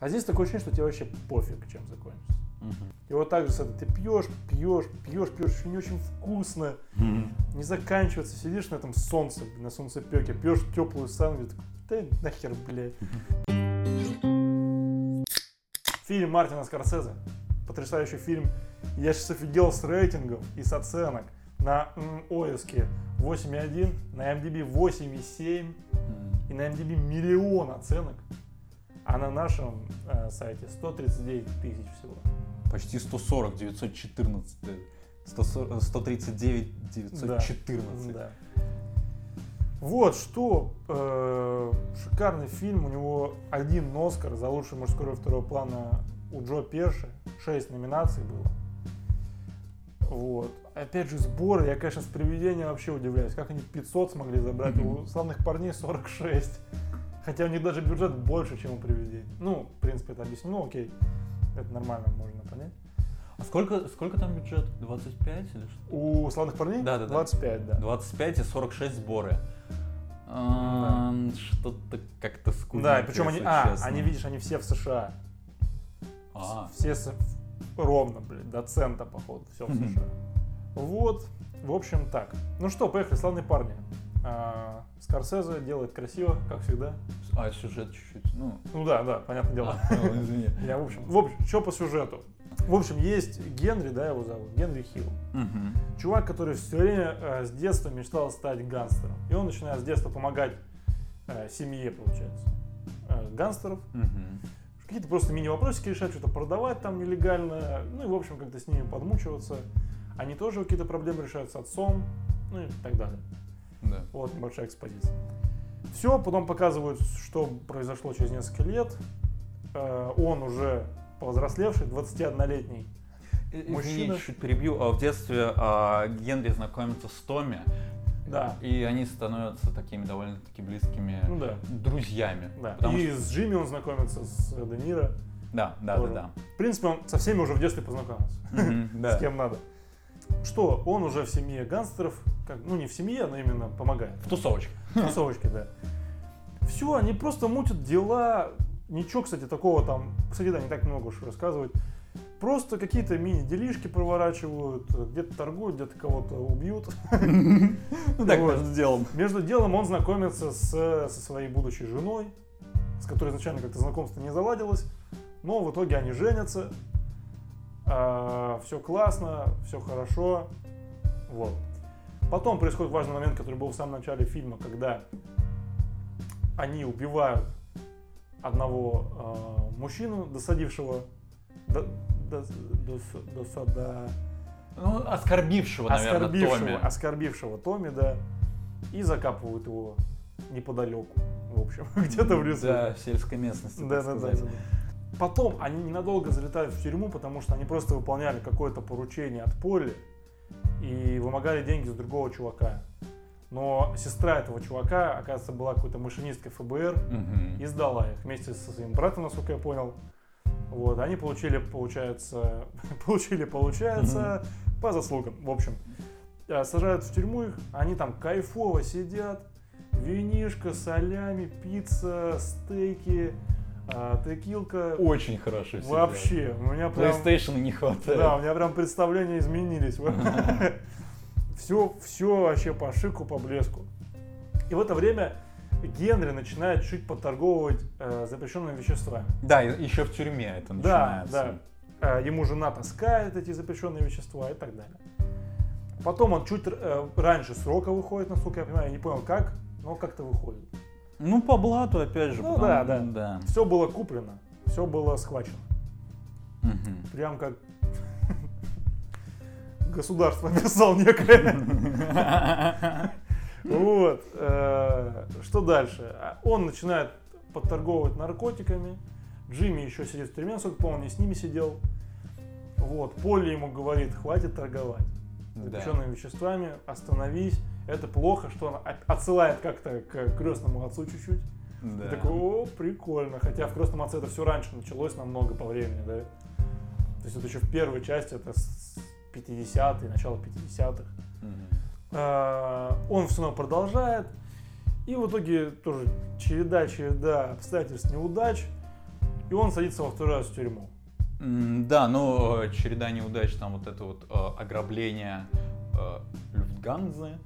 А здесь такое ощущение, что тебе вообще пофиг, чем закончится. Угу. И вот так же ты пьешь, пьешь, пьешь, пьешь, еще не очень вкусно, угу. не заканчивается, сидишь на этом солнце, на солнцепеке, пьешь теплую сангвию, да нахер, блядь. Фильм Мартина Скорсезе, потрясающий фильм. Я сейчас офигел с рейтингов и с оценок на Оиске 8,1, на MDB 8,7 и на MDB миллион оценок. А на нашем э, сайте 139 тысяч всего. Почти 140, 914. 140, 139, 914. Да, да. Вот что. Э, шикарный фильм. У него один Оскар за лучший мужской роль второго плана у Джо Перши. Шесть номинаций было. Вот. Опять же, сборы, я, конечно, с приведения вообще удивляюсь, как они 500 смогли забрать, у славных парней 46. Хотя у них даже бюджет больше, чем у приведения. Ну, в принципе, это объясню. Ну, окей, это нормально, можно понять. А сколько, сколько там бюджет? 25 или что? У славных парней? Да, да, да. 25, да. 25 и 46 сборы. А, Что-то как-то скучно. Да, причем они, а, они, видишь, они все в США. А, Все с- ровно, блин, до цента, походу, все в. США. Вот, в общем, так. Ну что, поехали, славные парни. А, Скорсезе делает красиво, как всегда. а сюжет чуть-чуть. Ну, Ну да, да, понятное дело. а, ну, извини. Я, в общем, в общем, что по сюжету? В общем, есть Генри, да, его зовут, Генри Хилл. Чувак, который все время э, с детства мечтал стать гангстером. И он начинает с детства помогать э, семье, получается, э, гангстеров. Какие-то просто мини-вопросики решать, что-то продавать там нелегально. Ну и, в общем, как-то с ними подмучиваться. Они тоже какие-то проблемы решают с отцом, ну и так далее. Да. Вот небольшая экспозиция. Все, потом показывают, что произошло через несколько лет. Э, Он уже повзрослевший, 21-летний. Извини, Мужчина. чуть перебью. А В детстве а, Генри знакомится с Томми, Да, и они становятся такими довольно-таки близкими ну да. друзьями. да. И что- с Джимми он знакомится, с Де Ниро. Да, да, да, тоже. да. В принципе, он со всеми уже в детстве познакомился. С да. кем надо. Что, он уже в семье гангстеров, как, ну не в семье, но именно помогает. В тусовочке. Тусовочки, да. Все, они просто мутят дела. Ничего, кстати, такого там, кстати, да, не так много уж рассказывать. Просто какие-то мини-делишки проворачивают, где-то торгуют, где-то кого-то убьют. Ну так между делом. Между делом он знакомится со своей будущей женой, с которой изначально как-то знакомство не заладилось, но в итоге они женятся. Все классно, все хорошо. Вот. Потом происходит важный момент, который был в самом начале фильма, когда они убивают одного э, мужчину, досадившего до, до, до- до- до- Ну, оскорбившего, наверное, оскорбившего, Томми. оскорбившего Томми, да, и закапывают его неподалеку, в общем, где-то в лесу. Да, в сельской местности, Да, так да, да, да. Потом они ненадолго залетают в тюрьму, потому что они просто выполняли какое-то поручение от Полли и вымогали деньги с другого чувака. Но сестра этого чувака, оказывается, была какой-то машинисткой ФБР Мгм. и сдала их вместе со своим братом, насколько я понял. Вот, они получили, получается, получили, получается, по заслугам, в общем. Э, Сажают в тюрьму их, они там кайфово сидят, винишко, солями, пицца, стейки, а, текилка. Очень хорошо сидят. Вообще, у меня прям... PlayStation не хватает. Да, у меня прям представления изменились. Все, все вообще по шику, по блеску. И в это время Генри начинает чуть подторговывать э, запрещенными веществами. Да, еще в тюрьме это Да, начинается. да. Э, Ему жена таскает эти запрещенные вещества и так далее. Потом он чуть э, раньше срока выходит, насколько я понимаю, я не понял как, но как-то выходит. Ну, по блату, опять же. Ну потому- да, да. да. Все было куплено, все было схвачено. Мгм. Прям как государство описал некое. Вот. э, Что дальше? А Он начинает подторговывать наркотиками. Джимми еще сидит в тюрьме, насколько помню, не с ними сидел. Вот. Полли ему говорит, хватит торговать запрещенными веществами, остановись. Это плохо, что он от- отсылает как-то к крестному отцу чуть-чуть. Да. И такой, о, прикольно. Хотя в крестном отце это все раньше началось намного по времени, да. То есть это еще в первой части, это с 50-е, начало 50-х. Мгм. А, Он все равно продолжает. И в итоге тоже череда-череда обстоятельств неудач. И он садится во второй раз в тюрьму. Да, ну, э, череда неудач, там вот это вот э, ограбление э, Люфтганзы.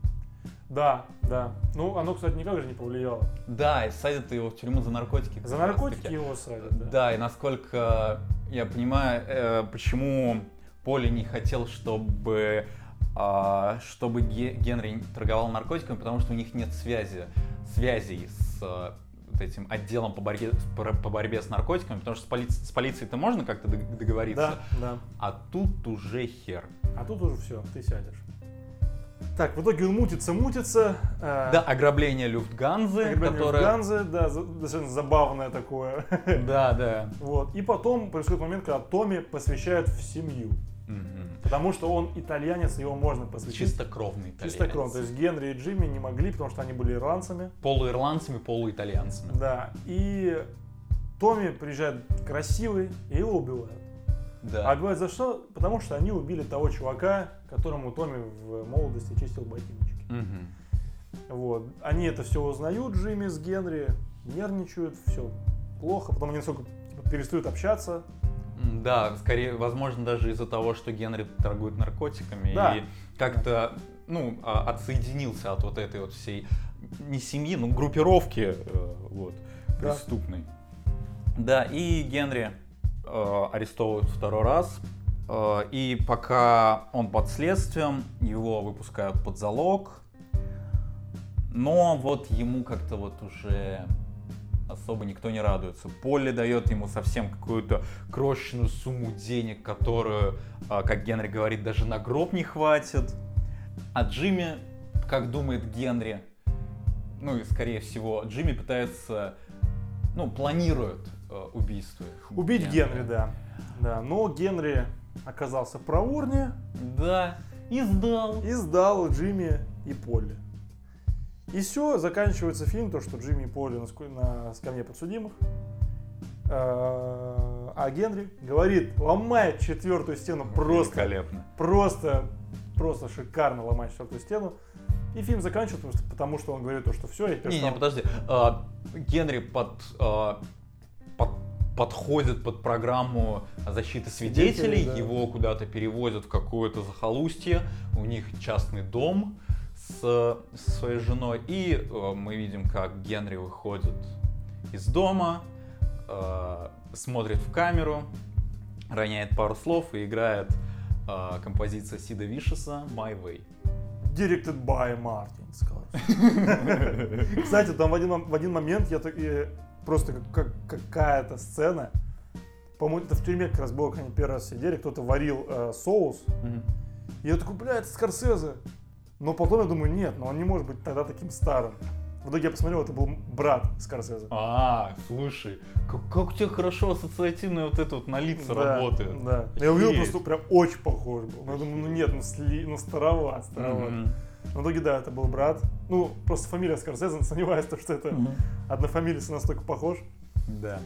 Да, да. Ну, оно, кстати, никак же не повлияло. Да, и садят его в тюрьму за наркотики. За наркотики таки. его садят, да. Да, и насколько я понимаю, э, почему Поли не хотел, чтобы, а, чтобы Ге- Генри торговал наркотиками, потому что у них нет связи, связей с э, вот этим отделом по борьбе, по борьбе с наркотиками, потому что с, поли- с полицией-то можно как-то дог- договориться, Да, да. а тут уже хер. А тут уже все, ты сядешь. Так, в итоге он мутится, мутится. э, Да, ограбление Люфтганзы, ограбление которое... Ганзы, да, достаточно забавное такое. Да, да. Вот. И потом происходит момент, когда Томми посвящают в семью. Потому что он итальянец, его можно посвятить. Чистокровный итальянец. Чистокровно. То есть Генри и Джимми не могли, потому что они были ирландцами. Полуирландцами, полуитальянцами. Да. И Томми приезжает красивый, и его убивают. Да. А говорят, за что? Потому что они убили того чувака, которому Томми в молодости чистил ботиночки. Мгм. Вот. Они это все узнают, Джимми с Генри, нервничают, все плохо, потом они насколько типа, перестают общаться. Да, скорее, возможно, даже из-за того, что Генри торгует наркотиками Да. и как-то, ну, а, отсоединился от вот этой вот всей, не семьи, ну, группировки, э, вот, Да. преступной. Да, и Генри э, арестовывают второй раз, э, и пока он под следствием, его выпускают под залог, но вот ему как-то вот уже особо никто не радуется. Полли дает ему совсем какую-то крошечную сумму денег, которую, а, как Генри говорит, даже на гроб не хватит. А Джимми, как думает Генри, ну и скорее всего, Джимми пытается, ну, планирует э, убийство. Убить Генри, да. Да, но Генри оказался проворнее Да, и сдал. и сдал Джимми и Полли. И все, заканчивается фильм, то, что Джимми и Полли на, на скамье подсудимых. Э, А Генри говорит, ломает четвертую стену просто Великолепно. просто, просто шикарно ломать четвертую стену. И фильм заканчивается, потому что- он говорит то, что все, я теперь Не, не, подожди. А, Генри под, а, под- подходит под программу защиты свидетелей, Свидетелей, да. его куда-то перевозят в какое-то захолустье, у них частный дом с, со своей женой, и э, мы видим, как Генри выходит из дома, э, смотрит в камеру, роняет пару слов и играет э, композиция Сида Вишеса «My Way». Directed by Martin Scorsese. Кстати, там в один, в один момент я просто как, как- какая-то сцена, по-моему, это в тюрьме как раз было, когда они первый раз сидели, кто-то варил э, соус, Мгм. и я такой, бля, это Скорсезе. Но потом я думаю, нет, но он не может быть тогда таким старым. В итоге я посмотрел, это был брат Скорсезе. А, слушай, как, как у тебя хорошо ассоциативно вот это вот на лица Да, работает. Да. Я увидел, просто прям очень похож был. Но я думаю, ну нет, ну, сли, ну староват, староват. Мгм. Но в итоге, да, это был брат. Ну, просто фамилия Скорсезе, сомневаюсь, то, что это однофамилец настолько похож. Да.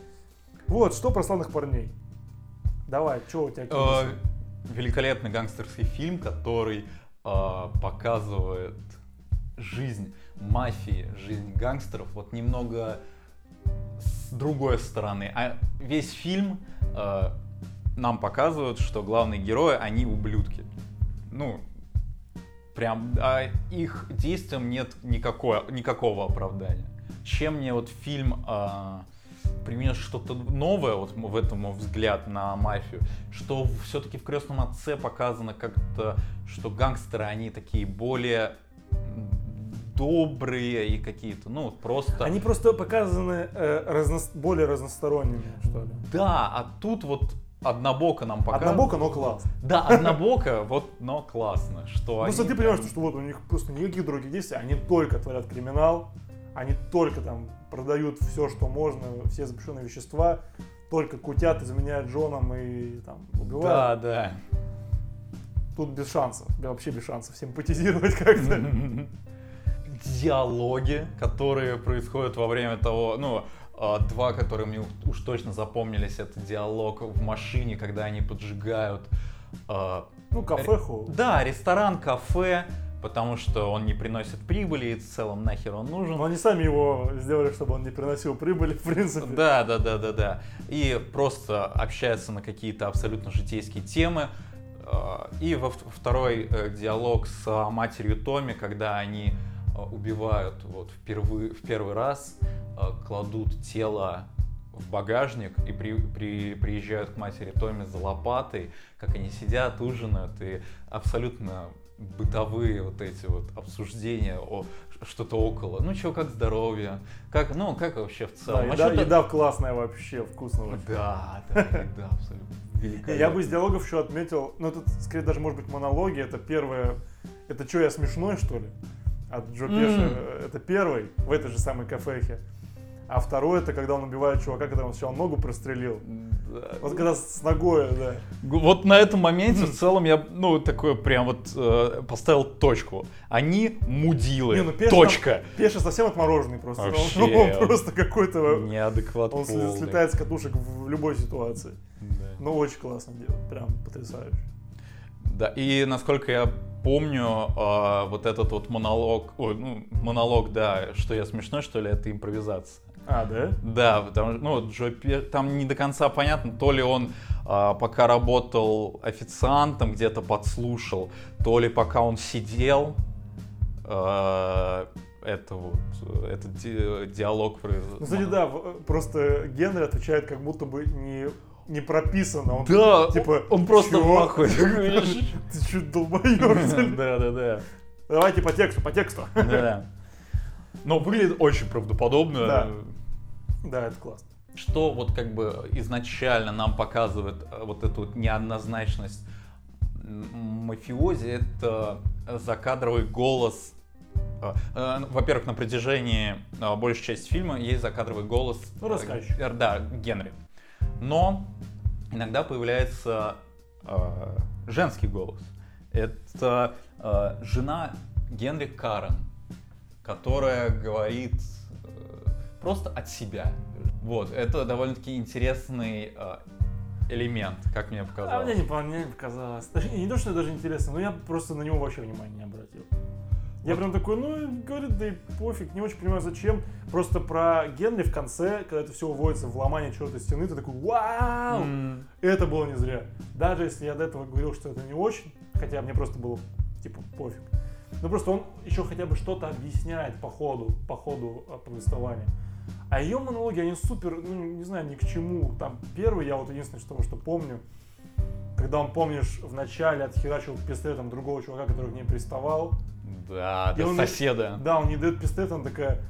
Вот, что про славных парней? Давай, что у тебя Э? Великолепный гангстерский фильм, который э, показывает жизнь мафии, жизнь гангстеров, вот немного с другой стороны. А весь фильм э, нам показывают, что главные герои, они ублюдки. Ну, прям а их действиям нет никакой, никакого оправдания. Чем мне вот фильм а, принес что-то новое, вот в этом взгляд на мафию, что все-таки в крестном отце показано как-то, что гангстеры, они такие более добрые и какие-то, ну, вот просто... Они просто показаны э, разно- более разносторонними, что ли. Да, а тут вот однобоко нам показывают. Однобоко, но класс. Да, однобоко, вот, но классно, что Просто они ты понимаешь, прям- что вот у них просто никаких других действий, они только творят криминал, они только там продают все, что можно, все запрещенные вещества, только кутят, изменяют женам и там убивают. Да, да. Тут без шансов, да, вообще без шансов симпатизировать как-то. диалоги, которые происходят во время того, ну, два, которые мне уж точно запомнились, это диалог в машине, когда они поджигают. а, Ну, кафеху. Да, ресторан, кафе, потому что он не приносит прибыли, и в целом нахер он нужен. Но они сами его сделали, чтобы он не приносил прибыли, в принципе. Да, да, да, да, да. И просто общаются на какие-то абсолютно житейские темы. А, И во второй э, диалог с а, матерью Томи, когда они а, убивают вот впервые, в первый раз, а, кладут тело в багажник и при- при- приезжают к матери Томи за лопатой, как они сидят, ужинают, и абсолютно бытовые вот эти вот обсуждения о что-то около. Ну что, как здоровье? Как, ну, как вообще в Да, целом? А еда, чё-то- еда классная вообще, вкусная. вообще. Да, да, еда абсолютно. Великолепно. Я бы из диалогов еще отметил, ну это скорее даже может быть монологи, это первое, это что я смешной что ли? От Джо. Пеша, это первый в этой же самой кафехе. А второй это когда он убивает чувака, когда он сначала ногу прострелил. Да. Вот когда с ногой, да. Вот на этом моменте в целом я, ну, такой прям вот э, поставил точку. Они мудилы. Не, ну Пеш Точка. там- Пеша совсем отмороженный просто. Он- Вообще. Он, просто какой-то... Неадекват Он полный. слетает с катушек в любой ситуации. Да. Но очень классно делает, прям потрясающе. Да, и насколько я помню, э, вот этот вот монолог, ой, ну, монолог, да, что я смешной, что ли, это импровизация. А, да? Да, потому что, ну, Джо Пер, там не до конца понятно, то ли он а, пока работал официантом, где-то подслушал, то ли пока он сидел, а, это вот, этот ди- диалог. Ну, кстати, да, просто Генри отвечает как будто бы не, не прописано. Он, Да, типа, он просто «Чё? в ахуе. Ты что, долбоёб? Да, да, да. Давайте по тексту, по тексту. Да. Но выглядит очень правдоподобно. Да. Да, это классно. Что вот как бы изначально нам показывает э, вот эту вот неоднозначность мафиози, это закадровый голос. Э, э, Во-первых, на протяжении большей части фильма есть закадровый голос. Ну, рассказчик. Да, Генри. Но иногда появляется э, женский голос. Это э, жена Генри Карен, которая говорит просто от себя. Вот, это довольно-таки интересный э, элемент, как мне А показалось. мне не, мне не показалось. Даже- Не то, что даже интересно, но я просто на него вообще внимания не обратил. Я прям такой, ну, говорит, да и пофиг, не очень понимаю, зачем. Просто про Генри в конце, когда это все уводится в ломание чертой стены, ты такой, вау! М, Это было не зря. Даже если я до этого говорил, что это не очень, хотя мне просто было, типа, пофиг. Ну, просто он еще хотя бы что-то объясняет по ходу, по ходу а, повествования. А ее монологи, они супер, ну, не знаю, ни к чему. Там первый, я вот единственное, что, что помню, когда он, помнишь, в начале отхерачил пистолетом другого чувака, который к ней приставал. Да, И да, он- соседа. Да, он не дает пистолет, он такая,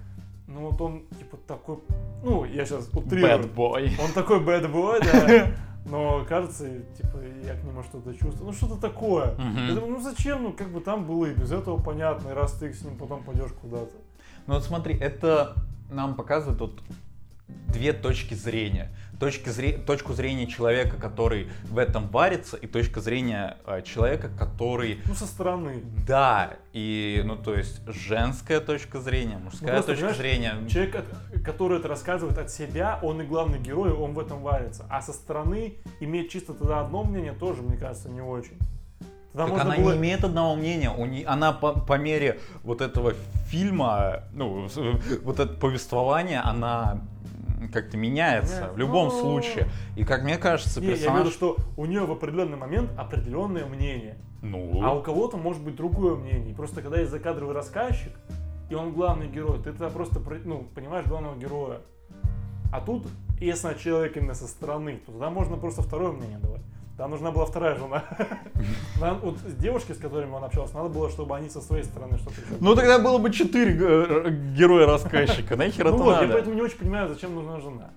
ну вот он, типа, такой, ну, я сейчас утрирую. Bad boy. Он такой bad boy, да. Но кажется, типа, я к нему что-то чувствую. Ну, что-то такое. Мгм. Я думаю, ну зачем? Ну, как бы там было и без этого понятно. И раз ты с ним потом пойдешь куда-то. Ну вот смотри, это нам показывает вот две точки зрения. Точки зре... Точку зрения человека, который в этом варится, и точка зрения э, человека, который... Ну, со стороны. Да, и, ну, то есть, женская точка зрения, Ну, мужская просто, точка зрения. Человек, от- который это рассказывает от себя, он и главный герой, он в этом варится. А со стороны иметь чисто тогда одно мнение тоже, мне кажется, не очень. Тогда Так она было- не имеет одного мнения. У не... Она по, по мере вот этого фильма, ну, вот это повествование, она как-то меняется Меняется. в любом Ну, случае. И как мне кажется, Не, я персонаж... виду, что у нее в определенный момент определенное мнение. Ну, А у кого-то может быть другое мнение. Просто когда есть закадровый рассказчик, и он главный герой, ты тогда просто про- ну, понимаешь главного героя. А тут, если человек именно со стороны, то тогда можно просто второе мнение давать. Там нужна была вторая жена. Нам, вот с девушки, с которыми он общался, надо было, чтобы они со своей стороны что-то еще. ну тогда было бы четыре э, героя-рассказчика. Нахер это Ну вот, я поэтому не очень понимаю, зачем нужна жена.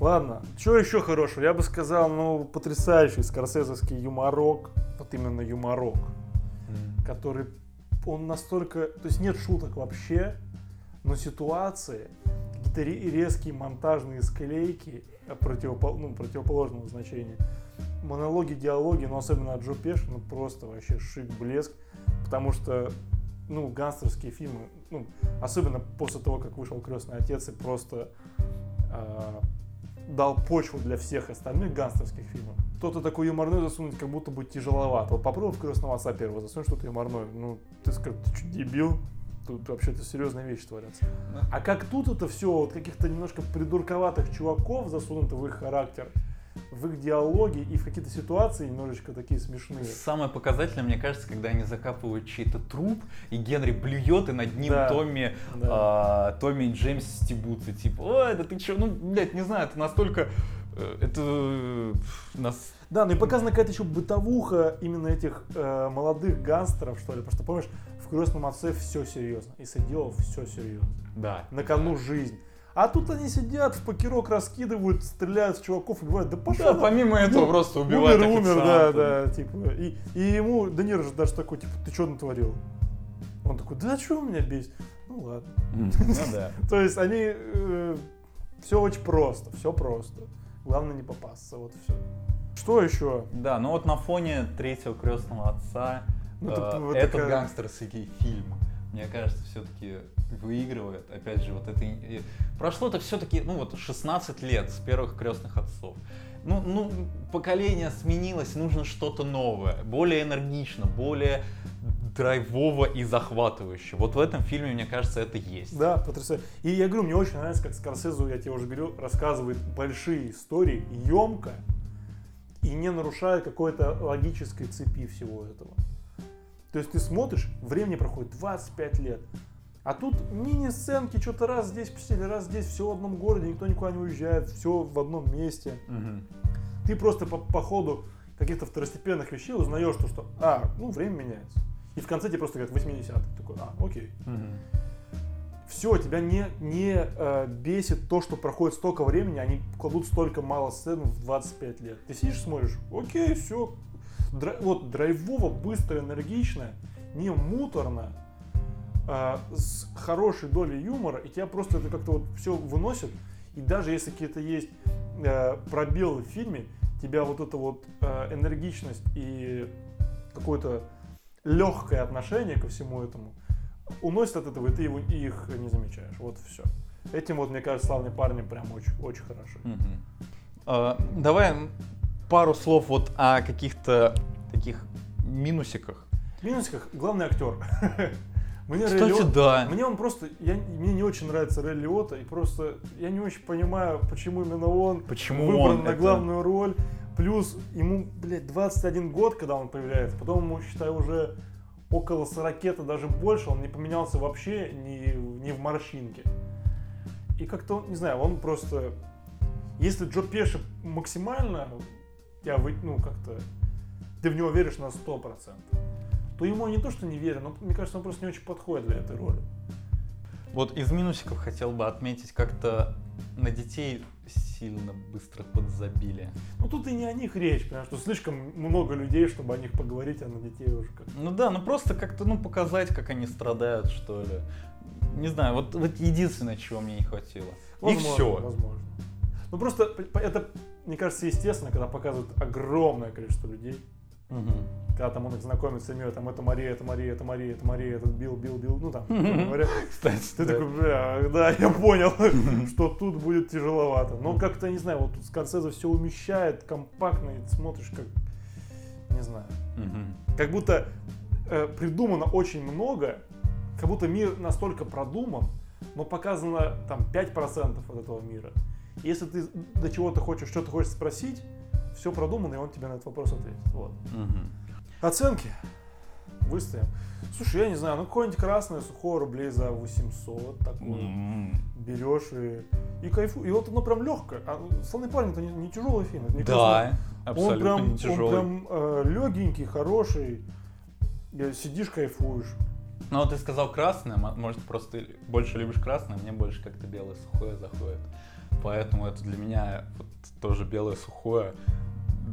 Ладно, что еще хорошего? Я бы сказал, ну, потрясающий скорсезовский юморок, вот именно юморок, который, он настолько, то есть нет шуток вообще, но ситуации, какие-то ре- резкие монтажные склейки противопол- ну, противоположного значения, монологи, диалоги, но особенно от Джо Пеши, ну просто вообще шик, блеск, потому что, ну, гангстерские фильмы, ну, особенно после того, как вышел «Крестный отец» и просто э, дал почву для всех остальных гангстерских фильмов. Кто-то такой юморной засунуть как будто бы тяжеловато. Вот попробуй в «Крестного отца» первого засунь что-то юморное. Ну, ты скажешь, ты что, дебил? Тут вообще-то серьезные вещи творятся. А как тут это все, вот каких-то немножко придурковатых чуваков засунуто в их характер, в их диалоги и в какие-то ситуации немножечко такие смешные. Самое показательное, мне кажется, когда они закапывают чей-то труп, и Генри блюет, и над ним Да, Томми, да. а, Томми и Джеймс стебутся. Типа, ой, да ты чё, ну, блядь, не знаю, это настолько... э, Это э, нас... Да, ну и показана какая-то еще бытовуха именно этих э, молодых гангстеров, что ли. Потому что, помнишь, в «Крестном отце» все серьезно. И Садилов все серьезно. Да. На кону жизнь. А тут они сидят, в покерок раскидывают, стреляют в чуваков и говорят, да пошел. Да, помимо этого Ну, просто убивают Умер, умер, да, да, типа. И, и ему, да Ниро же даже такой, типа, ты что натворил? Он такой, да что меня бесит? Ну ладно. Ну да. То есть они, все очень просто, все просто. Главное не попасться, вот и все. Что еще? Да, ну вот на фоне третьего крестного отца Ну, э, это вот этот такая- гангстерский фильм мне кажется, все-таки выигрывает. Опять же, вот это... Прошло-то все-таки, ну вот, 16 лет с первых крестных отцов. Ну, ну, поколение сменилось, нужно что-то новое, более энергично, более драйвово и захватывающе. Вот в этом фильме, мне кажется, это есть. Да, потрясающе. И я говорю, мне очень нравится, как Скорсезе, я тебе уже говорю, рассказывает большие истории, емко, и не нарушая какой-то логической цепи всего этого. То есть ты смотришь, времени проходит 25 лет, а тут мини-сценки, что-то раз здесь посетили, раз здесь, все в одном городе, никто никуда не уезжает, все в одном месте. Угу. Ты просто по, по ходу каких-то второстепенных вещей узнаешь, то, что, а, ну, время меняется. И в конце тебе просто говорят 80 Такой, а, окей. Угу. Все, тебя не, не э, бесит то, что проходит столько времени, они кладут столько мало сцен в 25 лет. Ты сидишь, смотришь, окей, все. Драй, вот драйвово, быстро, энергично, не муторно, э, с хорошей долей юмора, и тебя просто это как-то вот все выносит. И даже если какие-то есть э, пробелы в фильме, тебя вот эта вот э, энергичность и какое-то легкое отношение ко всему этому уносит от этого, и ты его, их не замечаешь. Вот все. Этим вот, мне кажется, славные парни прям очень, очень хороши. Угу. А, давай пару слов вот о каких-то таких минусиках. Минусиках главный актер. Мне Кстати, Рэй да. Мне он просто, я, мне не очень нравится Рэй Лиота, и просто я не очень понимаю, почему именно он почему выбран он на это... главную роль. Плюс ему, блядь, 21 год, когда он появляется, потом ему, считай, уже около 40 даже больше, он не поменялся вообще ни, ни в морщинке. И как-то, не знаю, он просто... Если Джо Пеши максимально тебя вы, ну, как-то... Ты в него веришь на 100%, то ему не то, что не верю, но мне кажется, он просто не очень подходит для этой роли. Вот из минусиков хотел бы отметить как-то на детей сильно быстро подзабили. Ну тут и не о них речь, потому что слишком много людей, чтобы о них поговорить, а на детей уже как Ну да, ну просто как-то ну показать, как они страдают, что ли. Не знаю, вот, вот единственное, чего мне не хватило. Возможно, и все. Возможно. Ну просто это, мне кажется, естественно, когда показывают огромное количество людей. Угу. Когда там он их знакомит с семьей, там это Мария, это Мария, это Мария, это Мария, этот Бил, Бил, Бил, ну там, говоря. Кстати, ты да. такой, бля, да, я понял, что тут будет тяжеловато. Но как-то, не знаю, вот тут Скорсезе все умещает компактно, и смотришь как, не знаю, как будто э, придумано очень много, как будто мир настолько продуман, но показано там 5% от этого мира. Если ты до чего-то хочешь, что-то хочешь спросить, все продумано, и он тебе на этот вопрос ответит. Вот. Угу. Оценки. Выставим. Слушай, я не знаю, ну какое-нибудь красное сухое рублей за 800 такое. Mm-hmm. Берешь и, и кайфуешь. И вот оно прям легкое. А «Славный парень» это не, не тяжелый фильм. Это не да, абсолютно он прям, не тяжелый. Он прям э, легенький, хороший. Сидишь, кайфуешь. Ну вот ты сказал красное, может просто больше любишь красное, мне больше как-то белое сухое заходит. Поэтому это для меня вот тоже белое сухое.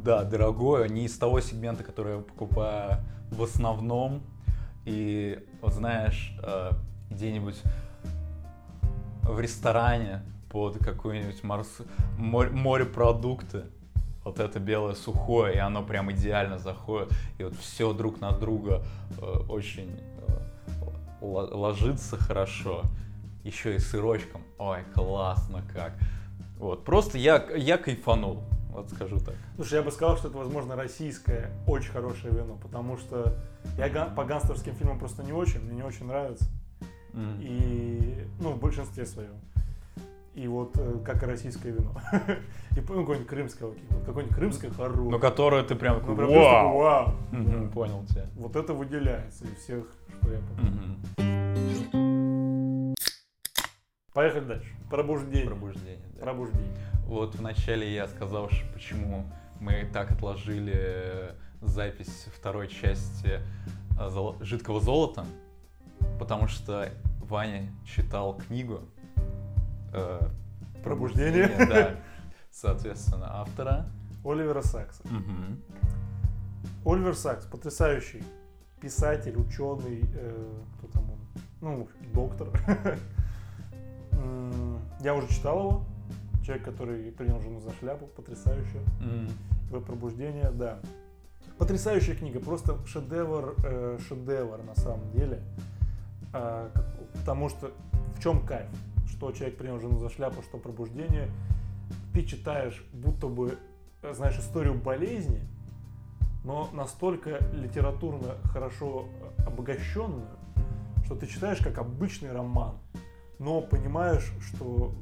Да, дорогое, не из того сегмента, который я покупаю в основном. И вот знаешь, э, где-нибудь в ресторане под какой-нибудь морс... море... морепродукты, вот это белое сухое, и оно прям идеально заходит, и вот все друг на друга э, очень э, ложится хорошо, еще и сырочком, ой, классно как. Вот, просто я, я кайфанул. Вот скажу так. Слушай, я бы сказал, что это, возможно, российское очень хорошее вино, потому что я по гангстерским фильмам просто не очень, мне не очень нравится. Mm. И, ну, в большинстве своем. И вот э, как и российское вино. И ну, какое-нибудь крымское, окей. Вот какое-нибудь крымское хорошее. Ну, которое ты прям такой, ну, прям вау! вау. Mm-hmm, да. Понял тебя. Вот это выделяется из всех, что я. Mm-hmm. Поехали дальше. Пробуждение. Пробуждение, да. Пробуждение. Вот вначале я сказал, что почему мы так отложили запись второй части э, «Жидкого золота», потому что Ваня читал книгу э, «Пробуждение», да, соответственно, автора. Оливера Сакса. Угу. Оливер Сакс, потрясающий писатель, ученый, э, кто там он, ну, доктор. Я уже читал его, Человек, который принял жену за шляпу, потрясающе. Mm. Его пробуждение, да. Потрясающая книга, просто шедевр, э, шедевр на самом деле. Как- потому что в чем кайф? Что человек принял жену за шляпу, что пробуждение. Ты читаешь будто бы, э, знаешь, историю болезни, но настолько литературно хорошо э, обогащенную, что ты читаешь как обычный роман, но понимаешь, что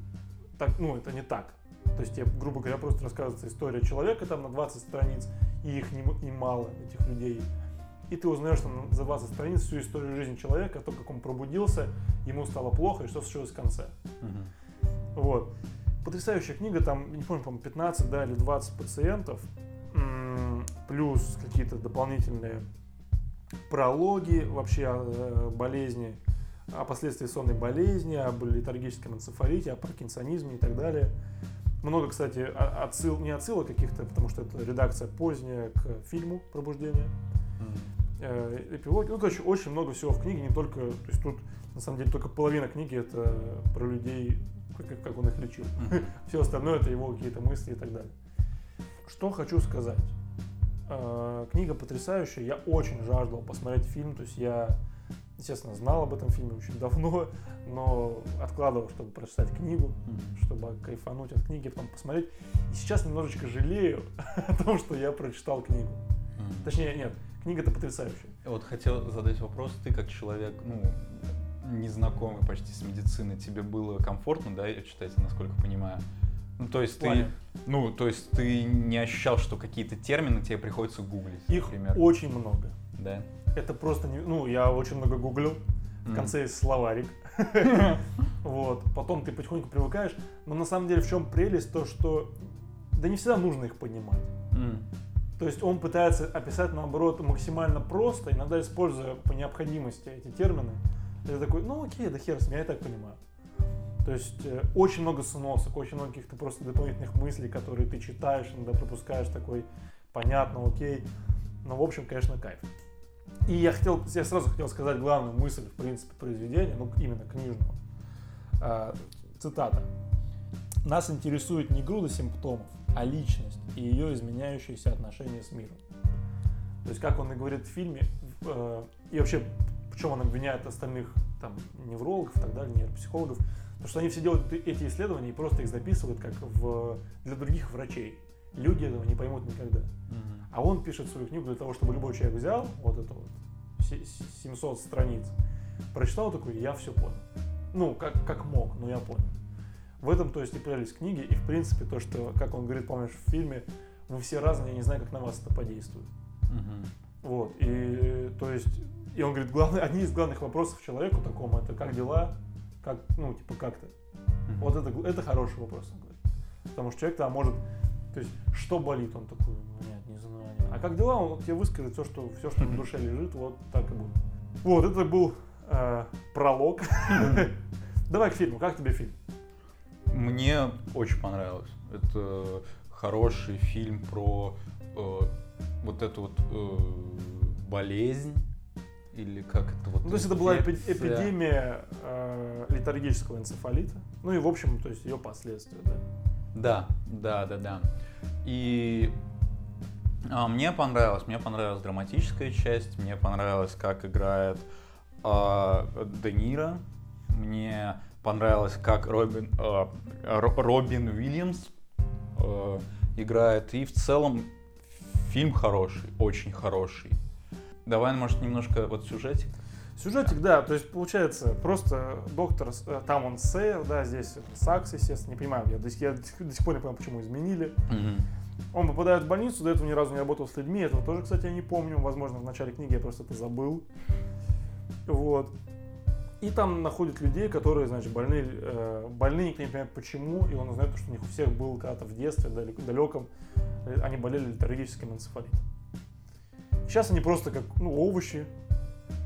так, ну, это не так. То есть тебе, грубо говоря, просто рассказывается история человека там на 20 страниц, и их не- немало, этих людей. И ты узнаешь там за 20 страниц всю историю жизни человека, то, как он пробудился, ему стало плохо, и что случилось в конце. Мгм. Вот. Потрясающая книга, там, не помню, по-моему, 15 да, или 20 пациентов, плюс какие-то дополнительные прологи вообще о болезни, о последствиях сонной болезни, об летаргическом энцефалите, о паркинсонизме и так далее. Много, кстати, отсыл, не отсылок каких-то, потому что это редакция поздняя к фильму «Пробуждение». Э, эпилоги. Ну, короче, очень много всего в книге, не только, то есть тут на самом деле только половина книги это про людей, как, как он их лечил. Мгм. Все остальное это его какие-то мысли и так далее. Что хочу сказать. Э, Книга потрясающая. Я очень жаждал посмотреть фильм. То есть я, естественно, знал об этом фильме очень давно, но откладывал, чтобы прочитать книгу, чтобы кайфануть от книги, потом посмотреть. И сейчас немножечко жалею о том, что я прочитал книгу. Точнее, нет, книга-то потрясающая. Вот хотел задать вопрос, ты как человек, ну, незнакомый почти с медициной, тебе было комфортно, да, её читать, насколько понимаю? Ну, то есть ты, ну, то есть ты не ощущал, что какие-то термины тебе приходится гуглить, Их например, очень много. да? Это просто не... Ну, я очень много гуглил. В конце есть словарик. Вот. Потом ты потихоньку привыкаешь. Но на самом деле в чем прелесть? То, что да не всегда нужно их понимать. То есть он пытается описать, наоборот, максимально просто, иногда используя по необходимости эти термины. Я такой, ну окей, да хер с ним, я и так понимаю. То есть э, очень много сносок, очень много каких-то просто дополнительных мыслей, которые ты читаешь, иногда пропускаешь такой, понятно, окей. Но в общем, конечно, кайф. И я хотел, я сразу хотел сказать главную мысль, в принципе, произведения, ну именно книжного. А, цитата. Нас интересует не груда симптомов, а личность и ее изменяющиеся отношения с миром. То есть, как он и говорит в фильме, э, и вообще, почему он обвиняет остальных там, неврологов и так далее, нейропсихологов, потому что они все делают эти исследования и просто их записывают как в, для других врачей. Люди этого не поймут никогда. Мгм. А он пишет свою книгу для того, чтобы любой человек взял вот это вот се- 700 страниц, прочитал такой, я все понял. Ну, как, как мог, но я понял. В этом, то есть, и прелесть книги, и, в принципе, то, что, как он говорит, помнишь, в фильме, вы все разные, я не знаю, как на вас это подействует. Мгм. Вот, и, то есть, и он говорит, главный, одни из главных вопросов человеку такому, это как дела, как, ну, типа, как ты? Мгм. Вот это, это хороший вопрос, он говорит. Потому что человек там может, то есть, что болит, он такой, «Ну, нет, не знаю. Не знаю». А как дела, он тебе выскажет все, что, все, что на душе лежит, вот так и будет. Вот, это был э, пролог. Давай к фильму, как тебе фильм? Мне очень понравилось. Это хороший фильм про э, вот эту вот э, болезнь или как это вот. Ну, то есть это была эпидемия э, летаргического энцефалита. Ну и, в общем, то есть ее последствия, да. Да, да, да, да. И мне понравилось, мне понравилась драматическая часть, мне понравилось, как играет а, Де Ниро, мне понравилось, как Робин, а, Ро- Робин Уильямс а, играет, и в целом фильм хороший, очень хороший. Давай, может, немножко вот сюжетик. Сюжетик, да, то есть получается просто доктор, э, там он сэр, да, здесь Сакс, естественно, не понимаю, я до, сих- я до сих пор не понимаю, почему изменили. Он попадает в больницу, до этого ни разу не работал с людьми, этого тоже, кстати, я не помню, возможно, в начале книги я просто это забыл. Вот. И там находят людей, которые, значит, больны, э, больны, никто не понимает почему, и он узнает, что у них у всех был когда-то в детстве, далеко, далеком, э, они болели летаргическим энцефалитом. Сейчас они просто как, ну, овощи,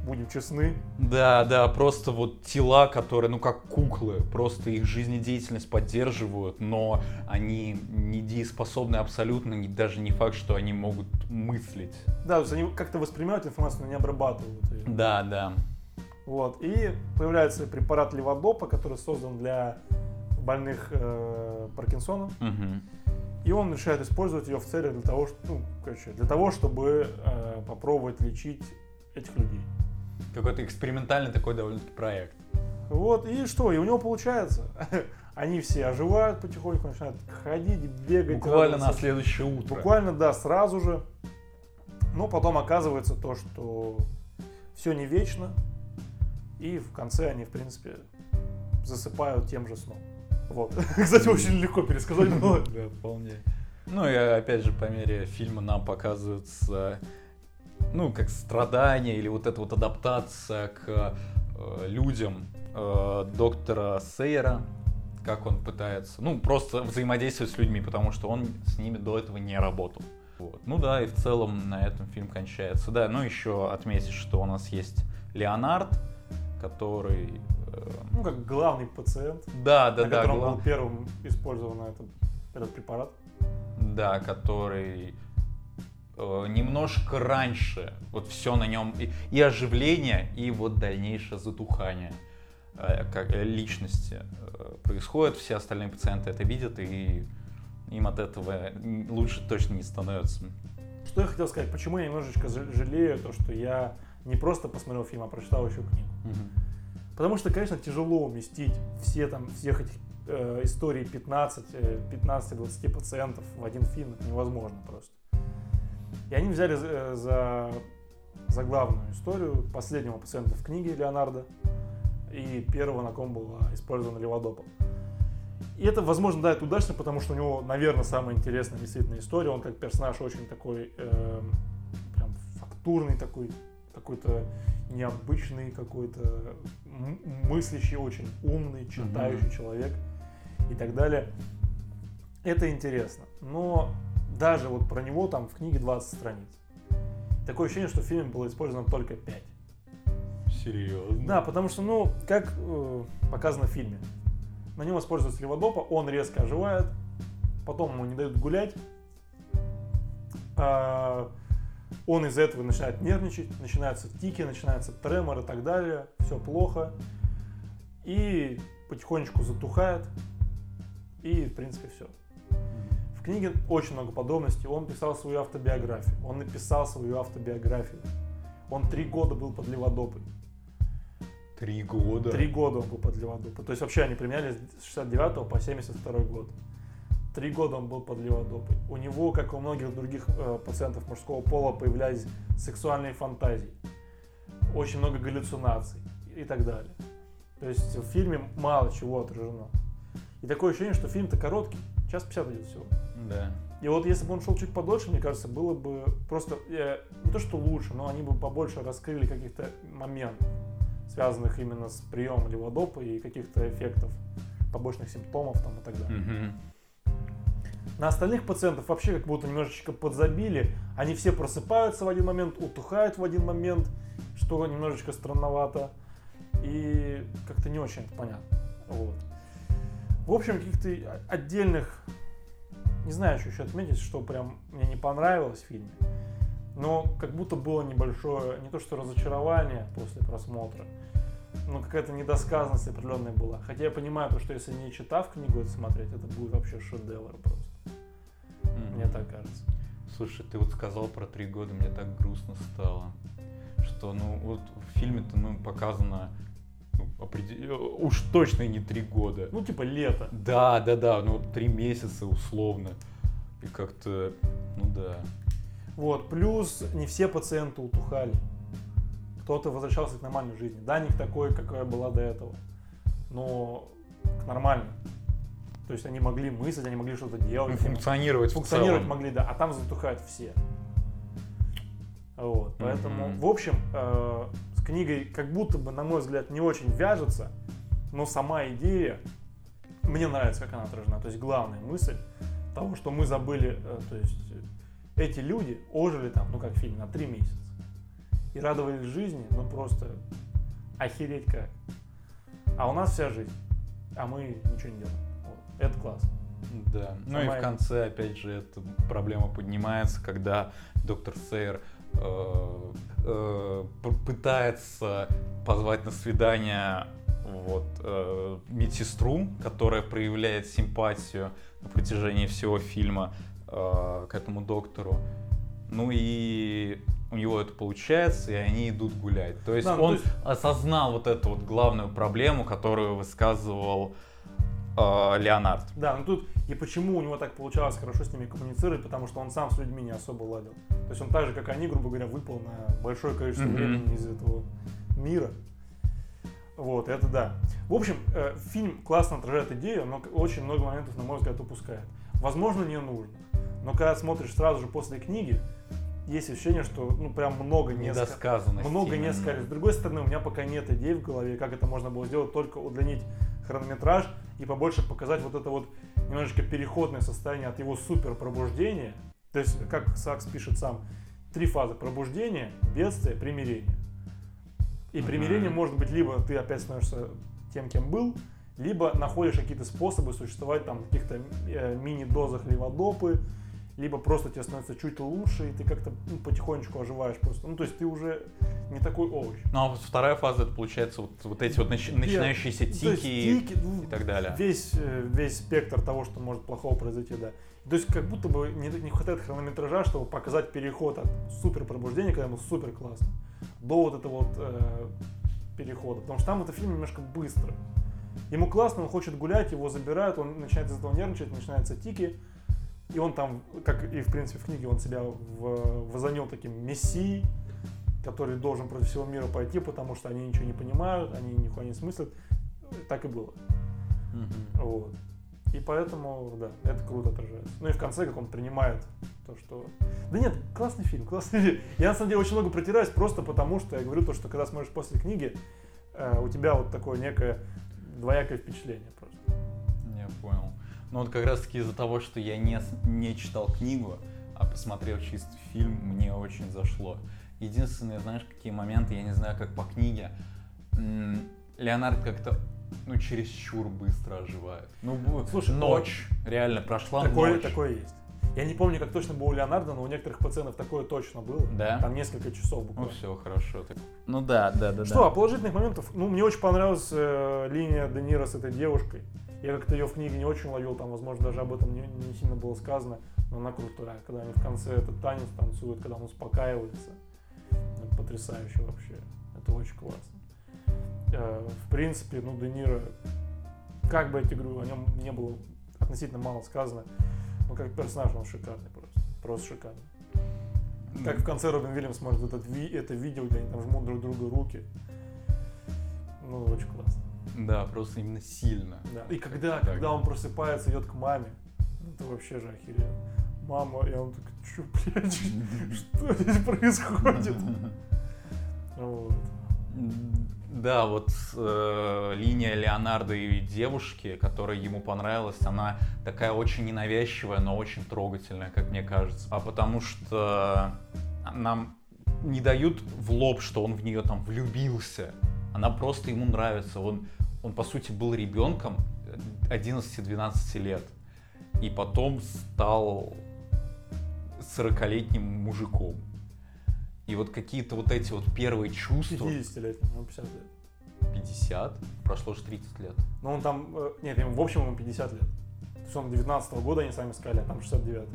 будем честны, Да, да, просто вот тела, которые, ну, как куклы, просто их жизнедеятельность поддерживают, но они недееспособны абсолютно, не- даже не факт, что они могут мыслить. Да, то есть они как-то воспринимают информацию, но не обрабатывают ее. Да, да. Вот. И появляется препарат леводопа, который создан для больных э, Паркинсоном. Мгм. И он решает использовать ее в целях для того, что, ну, короче, для того, чтобы э, попробовать лечить этих людей. Какой-то экспериментальный такой довольно-таки проект. Вот, и что, и у него получается. Они все оживают потихоньку, начинают ходить, бегать. Буквально на радоваться. следующее утро. Буквально, да, сразу же. Но потом оказывается то, что все не вечно. И в конце они, в принципе, засыпают тем же сном. Вот. Кстати, очень легко пересказать было. Да, вполне. Ну и опять же, по мере фильма нам показываются, ну, как страдания или вот эта вот адаптация к э, людям э, доктора Сейера, как он пытается, ну, просто взаимодействовать с людьми, потому что он с ними до этого не работал. Вот. Ну да, и в целом на этом фильм кончается. Да, ну еще отметить, что у нас есть Леонард, который... э, Ну, как главный пациент, да, да, на да, котором глав- был первым использован этот, этот препарат. Да, который немножко раньше, вот все на нем, и, и оживление, и вот дальнейшее затухание э, как, э, личности э, происходит, все остальные пациенты это видят, и им от этого лучше точно не становится. Что я хотел сказать, почему я немножечко жалею то, что я не просто посмотрел фильм, а прочитал еще книгу. Потому что, конечно, тяжело уместить все там, всех этих э, историй 15, э, 15-20 пациентов в один фильм. Это невозможно просто. И они взяли за, э, за, за главную историю последнего пациента в книге Леонардо и первого, на ком была использована леводопа. И это, возможно, да, это удачно, потому что у него, наверное, самая интересная действительно история. Он как персонаж очень такой, э, прям фактурный такой, какой-то необычный, какой-то мыслящий, очень умный, читающий человек и так далее. Это интересно. Но даже вот про него там в книге 20 страниц. Такое ощущение, что в фильме было использовано только 5. Серьезно? Да, потому что, ну, как э, показано в фильме, на нем используется леводопа, он резко оживает, потом ему не дают гулять, а, он из-за этого начинает нервничать, начинаются тики, начинается тремор и так далее, все плохо, и потихонечку затухает, и, в принципе, все. Книге очень много подробностей, он писал свою автобиографию, он написал свою автобиографию, он три года был под леводопой. Три года. Три года он был под леводопой. То есть вообще они применяли с 69 по 72 год. Три года он был под леводопой. У него, как у многих других э, пациентов мужского пола, появлялись сексуальные фантазии. Очень много галлюцинаций и так далее. То есть в фильме мало чего отражено. И такое ощущение, что фильм-то короткий. Час 50 идет всего. Да. И вот если бы он шел чуть подольше, мне кажется, было бы просто э, не то что лучше, но они бы побольше раскрыли каких-то моментов, связанных именно с приемом леводопа и каких-то эффектов, побочных симптомов там и так далее. На остальных пациентов вообще как будто немножечко подзабили. Они все просыпаются в один момент, утухают в один момент, что немножечко странновато. И как-то не очень понятно. Вот. В общем, каких-то отдельных... Не знаю, что еще отметить, что прям мне не понравилось в фильме. Но как будто было небольшое, не то что разочарование после просмотра, но какая-то недосказанность определенная была. Хотя я понимаю, то, что если не читав книгу это смотреть, это будет вообще шедевр просто. Мгм. Мне так кажется. Слушай, ты вот сказал про три года, мне так грустно стало. Что, ну, вот в фильме-то, ну, показано определ- уж точно не три года. Ну, типа лето. Да, да, да, ну, три месяца условно. И как-то, ну да. Вот. Плюс не все пациенты утухали. Кто-то возвращался к нормальной жизни. Да, не к такой, какая была до этого. Но к нормальной. То есть они могли мыслить, они могли что-то делать. Ну, они функционировать, функционировать в целом. могли, да. А там затухают все. Вот. Поэтому, Мгм. в общем, э, книгой как будто бы, на мой взгляд, не очень вяжется. Но сама идея, мне нравится, как она отражена. То есть главная мысль того, что мы забыли, э, то есть э, эти люди ожили там, ну как в фильме, на три месяца. И радовались жизни, ну просто охереть как. А у нас вся жизнь, а мы ничего не делаем. Вот. Это классно. Да. Ну и Сама в конце, опять же, эта проблема поднимается, когда доктор Сейер э, э, пытается позвать на свидание вот, э, медсестру, которая проявляет симпатию на протяжении всего фильма э, к этому доктору. Ну и у него это получается, и они идут гулять. То есть Да, ну, он то есть- осознал вот эту вот главную проблему, которую высказывал э, Леонард. Да, ну тут и почему у него так получалось хорошо с ними коммуницировать, потому что он сам с людьми не особо ладил. То есть он так же, как они, грубо говоря, выпал на большое количество Мгм. времени из этого мира. Вот, это да. В общем, э, фильм классно отражает идею, но очень много моментов, на мой взгляд, упускает. Возможно, не нужно. Но когда смотришь сразу же после книги, есть ощущение, что ну прям много не Недосказанность. много не именно. сказали. С другой стороны, у меня пока нет идей в голове, как это можно было сделать, только удлинить хронометраж и побольше показать вот это вот немножечко переходное состояние от его супер пробуждения. То есть, как Сакс пишет сам, три фазы пробуждения, бедствие, примирение. И примирение может быть либо ты опять становишься тем, кем был, либо находишь какие-то способы существовать там в каких-то э, мини-дозах леводопы, либо просто тебе становится чуть лучше, и ты как-то ну, потихонечку оживаешь просто. Ну, то есть ты уже не такой овощ. Ну, а вот вторая фаза, это получается вот, вот эти вот нач- начинающиеся Ну, то тики, есть тики, ну, и так далее. Весь, э, весь спектр того, что может плохого произойти, да. То есть как будто бы не, не хватает хронометража, чтобы показать переход от супер пробуждения, когда ему супер классно, до вот этого вот э, перехода. Потому что там это фильм немножко быстро. Ему классно, он хочет гулять, его забирают, он начинает из этого нервничать, начинаются тики. И он там, как и в принципе в книге, он себя в, возомнил таким мессией, который должен против всего мира пойти, потому что они ничего не понимают, они нихуя не смыслят. Так и было. Мгм. Вот. И поэтому, да, это круто отражается. Ну и в конце, как он принимает то, что... Да нет, классный фильм, классный фильм. Я на самом деле очень много протираюсь просто потому, что я говорю то, что когда смотришь после книги, э, у тебя вот такое некое двоякое впечатление понял. Ну вот как раз таки из-за того, что я не, не читал книгу, а посмотрел чисто фильм, мне очень зашло. Единственное, знаешь, какие моменты, я не знаю, как по книге, Леонард как-то, ну, чересчур быстро оживает. Ну, Слушай, ночь, реально, прошла Такое, ночь. такое есть. Я не помню, как точно было у Леонардо, но у некоторых пациентов такое точно было. Да? Там несколько часов Ну буквально. все, хорошо. так. Ну да, да, да. Что, а положительных моментов? Ну, мне очень понравилась э, линия Де Ниро с этой девушкой. Я как-то ее в книге не очень ловил, там, возможно, даже об этом не, не сильно было сказано, но она крутая. Когда они в конце этот танец танцуют, когда он успокаивается. Это потрясающе вообще. Это очень классно. Э, в принципе, ну, Де Ниро, как бы я тебе говорю, о нем не было относительно мало сказано, но как персонаж он шикарный просто. Просто шикарный. Как в конце Робин Уильямс смотрит этот это видео, где они там жмут друг другу руки. Ну, очень классно. Да, просто именно сильно. Да. И когда, Так. когда он просыпается, идет к маме, это вообще же охеренно. Мама, и он такой, чё, блядь, что здесь происходит? Вот. Да, вот э, линия Леонардо и девушки, которая ему понравилась, она такая очень ненавязчивая, но очень трогательная, как мне кажется. А потому что нам не дают в лоб, что он в нее там влюбился. Она просто ему нравится. Он, он по сути, был ребенком 11-12 лет. И потом стал 40-летним мужиком. И вот какие-то вот эти вот первые чувства... 50-летний, ну, 50 лет. 50? Прошло же 30 лет. Ну, он там, э, нет, ему, в общем, ему 50 лет. То есть он 19 года, они сами сказали, а там 69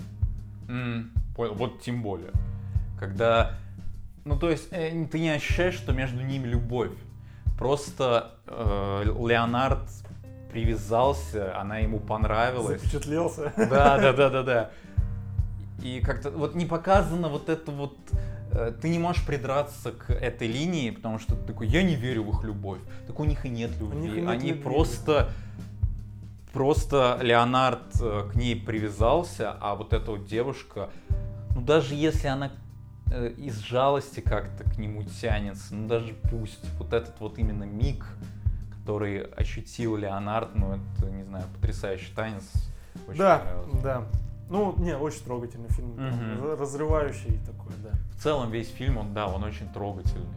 М, понял, вот тем более. Когда... Ну, то есть, э, ты не ощущаешь, что между ними любовь. Просто э, Леонард привязался, она ему понравилась. Запечатлелся. Да, да, да, да, да. И как-то вот не показано вот это вот... э, Ты не можешь придраться к этой линии, потому что ты такой, я не верю в их любовь. Так у них и нет любви. них и нет Они любви, просто... Просто Леонард э, к ней привязался, а вот эта вот девушка, ну даже если она э, из жалости как-то к нему тянется, ну даже пусть вот этот вот именно миг, который ощутил Леонард, ну это, не знаю, потрясающий танец. Очень Да, понравился. да. Ну, не, очень трогательный фильм. Р- Разрывающий такой, да. В целом весь фильм, он, да, он очень трогательный.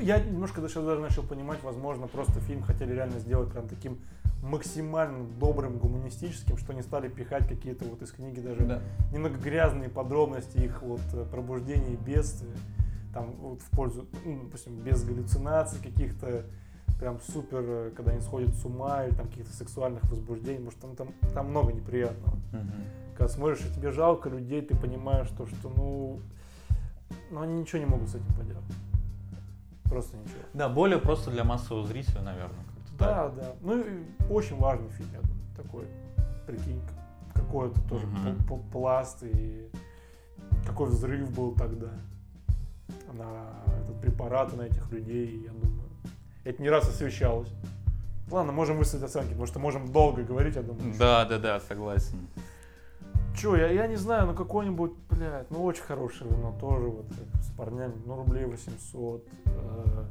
Я немножко сейчас даже начал понимать, возможно, просто фильм хотели реально сделать прям таким максимально добрым, гуманистическим, что не стали пихать какие-то вот из книги даже Да. немного грязные подробности их вот э, пробуждения и бедствия. Там вот в пользу, ну, допустим, без галлюцинаций каких-то, прям супер, э, когда они сходят с ума или там каких-то сексуальных возбуждений, может там, там, там много неприятного. Когда смотришь, и тебе жалко людей, ты понимаешь, то, что, ну, Но они ничего не могут с этим поделать. Просто ничего. Да, более просто для массового зрителя, наверное. Да, да. Ну и очень важный фильм, я думаю, такой, прикинь, какой-то тоже Мгм. пл- пл- пласт и какой взрыв был тогда на этот препарат на этих людей, я думаю. Это не раз освещалось. Ладно, можем выставить оценки, потому что можем долго говорить, я думаю. Да, да, да, согласен. Че, я, я не знаю, ну какой-нибудь, блядь, ну очень хорошее вино тоже вот как с парнями, ну рублей 800. э.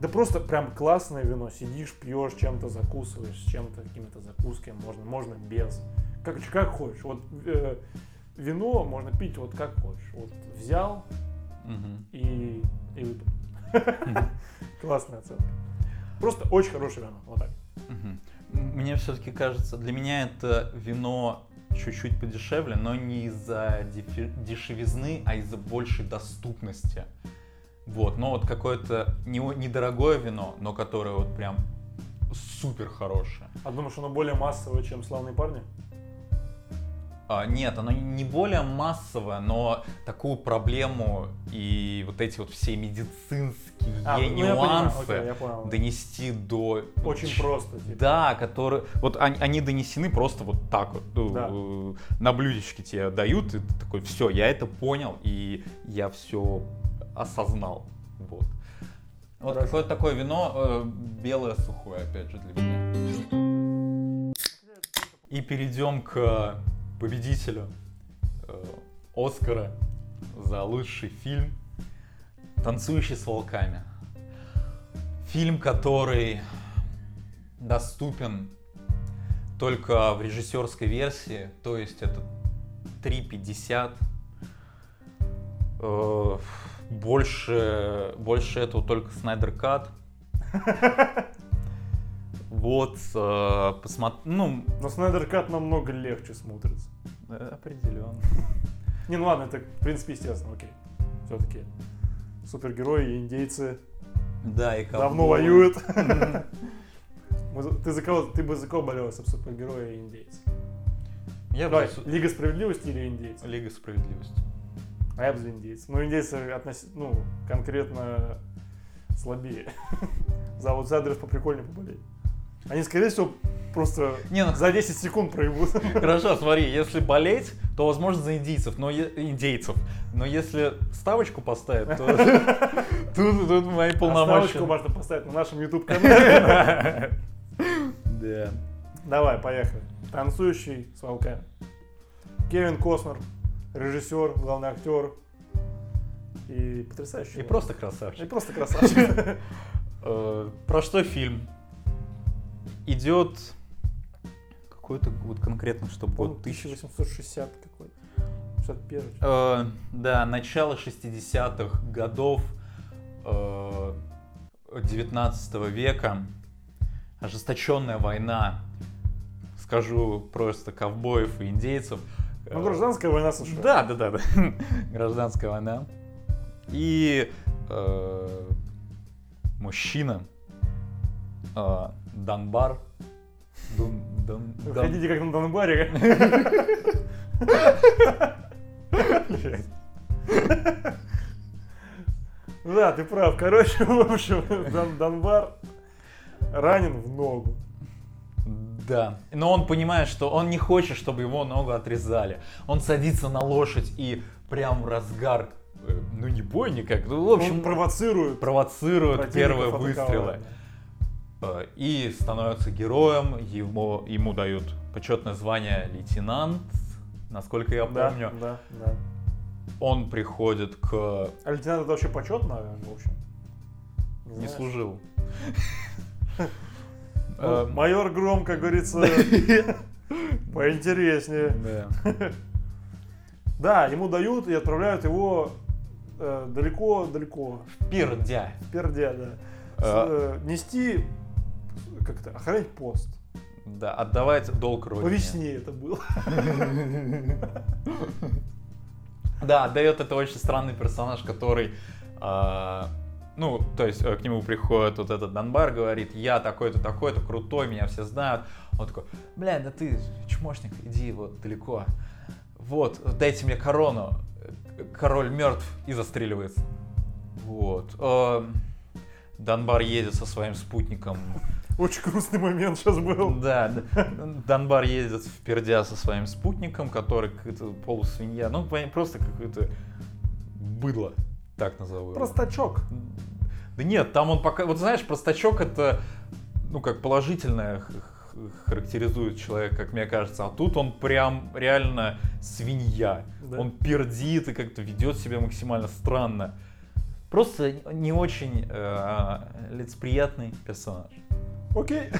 Да просто прям классное вино, сидишь, пьешь, чем-то закусываешь, с чем-то, какими-то закусками, можно, можно без. Как, как хочешь. Вот э, вино можно пить вот как хочешь. Вот взял Мгм. и, и выпил. Классная оценка. Просто очень хорошее вино, вот так. Мгм. Мне все-таки кажется, для меня это вино чуть-чуть подешевле, но не из-за дешевизны, а из-за большей доступности. Вот, но вот какое-то не- недорогое вино, но которое вот прям супер хорошее. А думаешь, оно более массовое, чем славные парни? А, нет, оно не более массовое, но такую проблему и вот эти вот все медицинские А, ну, я понимаю, нюансы окей, я понял. донести до... Очень ч- просто. Типа. Да, которые... Вот они, они донесены просто вот так вот. ну, Да. На блюдечке тебе дают, и ты такой, все, я это понял, и я все осознал. Вот. Вот Хорошо. какое-то такое вино, э, белое сухое, опять же, для меня. И перейдем к победителю э, Оскара за лучший фильм «Танцующий с волками». Фильм, который доступен только в режиссерской версии, то есть это 3.50. Э, Больше, больше этого только Снайдер Кат. Вот, э, посмотр... ну, Но Снайдер Кат намного легче смотрится. э, определенно. Не, ну ладно, это в принципе естественно, окей. Все-таки супергерои и индейцы Да, и давно ковбой. воюют. Ты за кого? Ты бы за кого болел, если бы супергерои и индейцы? Я бы Давай, су- Лига справедливости или индейцы? Лига справедливости. А я бы за индейцев. Ну, индейцы относ... ну, конкретно слабее. За аутсайдеров поприкольнее поболеть. Они, скорее всего, просто Не, ну за 10 секунд проебут. Хорошо, смотри, если болеть, то возможно за индийцев, но е- индейцев. Но если ставочку поставить, то тут, тут мои А полномочия. ставочку можно поставить на нашем YouTube канале. Да. Давай, поехали. Танцующий с волками. Кевин Костнер, режиссер, главный актер. И потрясающий. И просто И красавчик. просто красавчик. Э, Про что фильм? Идет какой-то вот конкретно, чтобы По-моему, год тысяч. 1860 какой-то. 61 Э, да, начало 60-х годов э, 19 века. Ожесточенная война, скажу просто, ковбоев и индейцев. Ну, гражданская война США. Да, да, да, да. Гражданская война. И э, мужчина э, Донбар. Дон- Вы Дон- Хотите как на Донбаре? Да, ты прав. Короче, в общем, Дон- Донбар ранен в ногу. Да. Но он понимает, что он не хочет, чтобы его ногу отрезали. Он садится на лошадь и прям разгар, э, ну не бой никак, ну в общем Он провоцирует провоцирует первые выстрелы. Э, И становится героем, ему, ему дают почетное звание лейтенант, насколько я помню. да, да. Он приходит к... А лейтенант это вообще почетно, в общем? Не знаешь? служил. Ну, Э, майор Гром, как говорится, поинтереснее. да. Ему дают и отправляют его э, далеко-далеко. Пердя. в Пердя, да. Э, нести, как-то, охранять пост. Да, отдавать долг По родине. весне это было. Да, отдает это очень странный персонаж, который, а, ну, то есть э, к нему приходит вот этот Донбар, говорит, я такой-то, такой-то, крутой, меня все знают. Он такой, бля, да ты чмошник, иди вот далеко вот, дайте мне корону. Король мертв и застреливается. Вот. Э, Данбар едет со своим спутником. Очень грустный момент сейчас был. Да, д- Данбар едет в пердя со своим спутником, который какая-то полусвинья. Ну, просто какое-то быдло, так назову. Простачок. Да нет, там он пока... Вот знаешь, простачок это, ну, как положительное характеризует человека, как мне кажется. А тут он прям реально свинья. Да. Он пердит и как-то ведет себя максимально странно. Просто не очень э, лицеприятный персонаж. Окей.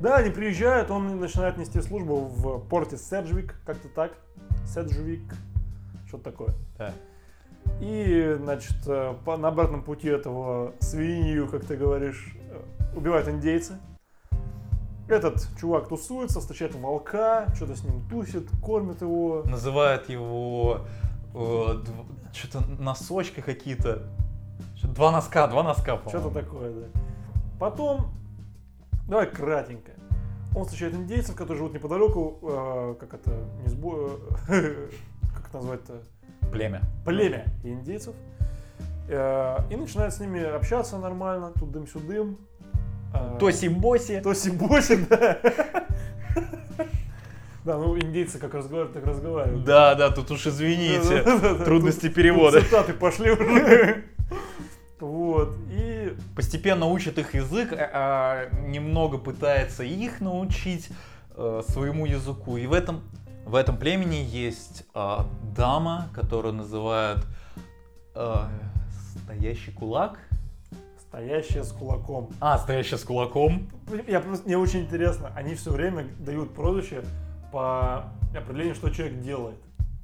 Да, они приезжают, он начинает нести службу в порте Седжвик, как-то так. Седжвик, что-то такое. Да. И, значит, э, по, на обратном пути этого свинью, как ты говоришь, э, убивают индейцы. Этот чувак тусуется, встречает волка, что-то с ним тусит, кормит его. Называет его что-то носочки какие-то. Два носка, два носка, по-моему. Что-то такое, да. Потом, давай кратенько. Он встречает индейцев, которые живут неподалеку, э, как это, не сбо... как это назвать-то? Племя. Племя индейцев. Э, и начинает с ними общаться нормально, тудым-сюдым. Э, Тоси-боси. Тоси-боси, да. Да, ну индейцы как разговаривают, так разговаривают. Да, да, тут уж извините. Трудности Тут- перевода. тут Цитаты пошли уже. Вот. Постепенно учит их язык, а, а немного пытается их научить э, своему языку. И в этом, в этом племени есть а, дама, которую называют э, стоящий кулак. стоящая с кулаком. А, стоящая с кулаком. Я просто, мне очень интересно, они все время дают прозвище по определению, что человек делает.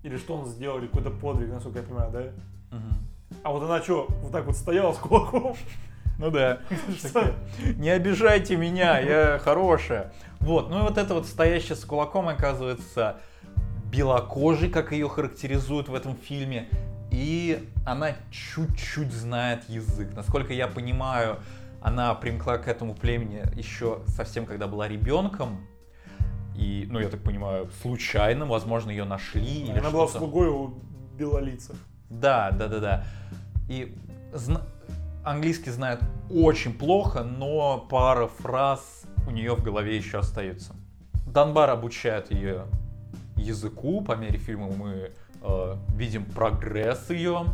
Или что он сделал, или какой-то подвиг, насколько я понимаю, да? А вот она что, вот так вот стояла с кулаком? Ну да. Не обижайте меня, я хорошая. Вот, ну и вот это вот стоящая с кулаком оказывается белокожей, как ее характеризуют в этом фильме. И она чуть-чуть знает язык. Насколько я понимаю, она примкла к этому племени еще совсем когда была ребенком. И, ну, я так понимаю, случайно, возможно, ее нашли. или Она была слугой у белолицых. Да, да, да, да. И зна- английский знает очень плохо, но пара фраз у нее в голове еще остается. Данбар обучает ее языку. По мере фильма мы э, видим прогресс ее.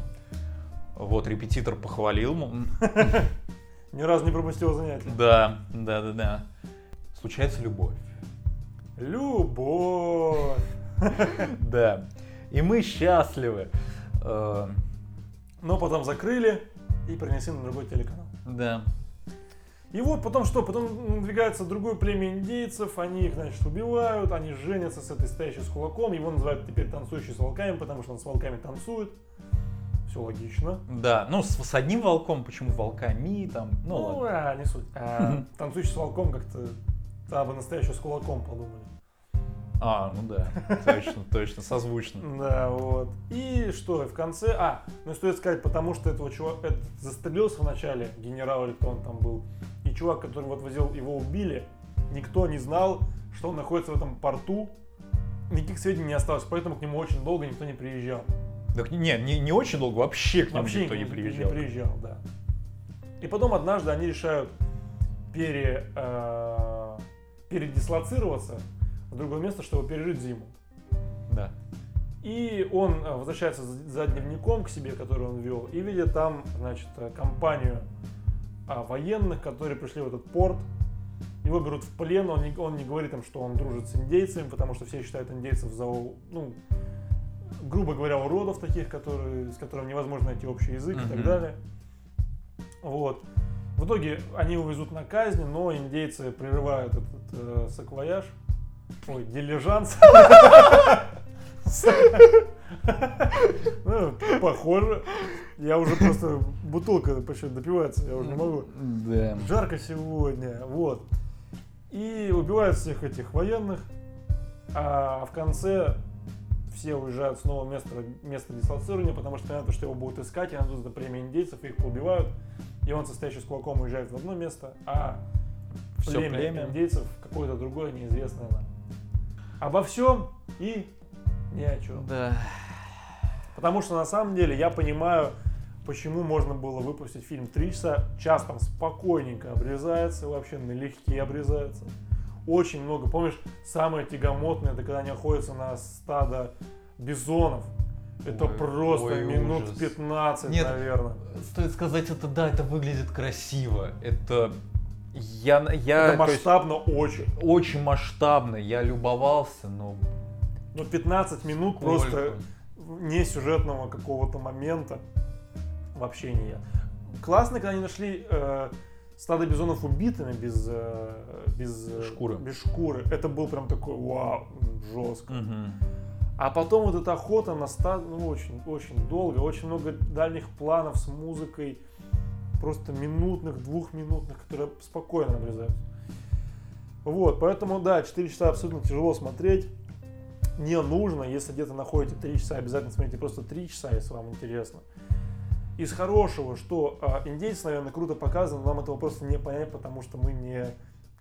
Вот репетитор похвалил. Ни разу не пропустила занятия. Да, да, да, да. Случается любовь. Любовь. Да. И мы счастливы. Э, Но потом закрыли и перенесли на другой телеканал. Да. И вот потом что? Потом надвигается другое племя индейцев, они их, значит, убивают, они женятся с этой стоящей с кулаком, его называют теперь танцующий с волками, потому что он с волками танцует. Все логично. Да, ну с, с одним волком, почему волками там, ну, Ну, ладно. а, не суть. А, танцующий с волком как-то, да, бы настоящий с кулаком подумали. А, ну да, точно, точно, созвучно. Да, вот. И что, в конце... А, ну стоит сказать, потому что этого чувака этот застрелился в начале, генерал или кто он там был, и чувак, который вот возил, его убили, никто не знал, что он находится в этом порту, никаких сведений не осталось, поэтому к нему очень долго никто не приезжал. Так не, не, не очень долго, вообще к нему Вообще никто не не приезжал. приезжал, да. И потом однажды они решают пере, э, передислоцироваться в другое место, чтобы пережить зиму. Да. И он э, возвращается за дневником к себе, который он вел, и видит там, значит, э, компанию а, военных, которые пришли в этот порт. Его берут в плен, он не, он не говорит им, что он дружит с индейцами, потому что все считают индейцев за, ну, грубо говоря, уродов таких, которые, с которыми невозможно найти общий язык и так далее. Вот. В итоге они его везут на казнь, но индейцы прерывают этот э, саквояж, ой, дилижанс. Ну, похоже. Я уже просто бутылка почти допивается, я уже не могу. Да. Жарко сегодня, вот. И убивают всех этих военных, а в конце все уезжают с нового места, места дислоцирования, потому что понятно, что его будут искать, и найдут это племя индейцев, их поубивают, и он, состоящий с кулаком, уезжает в одно место, а Все племя, племя. индейцев какое-то другое, неизвестное нам. Обо всем и Ни о чем. Да. Потому что на самом деле я понимаю, почему можно было выпустить фильм 3 часа. Час там спокойненько обрезается, вообще налегке обрезается. Очень много. Помнишь, самое тягомотное, это когда они охотятся на стадо бизонов. Это Ой, просто ой, минут ужас. 15, Нет. наверное. Стоит сказать, это да, это выглядит красиво. Это я, я это то есть, масштабно очень. очень масштабно. Я любовался, но Ну, 15 минут сколько? просто не сюжетного какого-то момента. Вообще не я. Классно, когда они нашли э, стадо бизонов убитыми без, э, без э, Шкуры. Без шкуры. Это был прям такой, вау, жестко. Мгм. А потом вот эта охота на стадо, ну, очень, очень долго, очень много дальних планов с музыкой, просто минутных, двухминутных, которые спокойно обрезаются. Вот, поэтому, да, 4 часа абсолютно тяжело смотреть. Не нужно, если где-то находите 3 часа, обязательно смотрите просто 3 часа, если вам интересно. Из хорошего, что а, индейцы, наверное, круто показаны, нам этого просто не понять, потому что мы не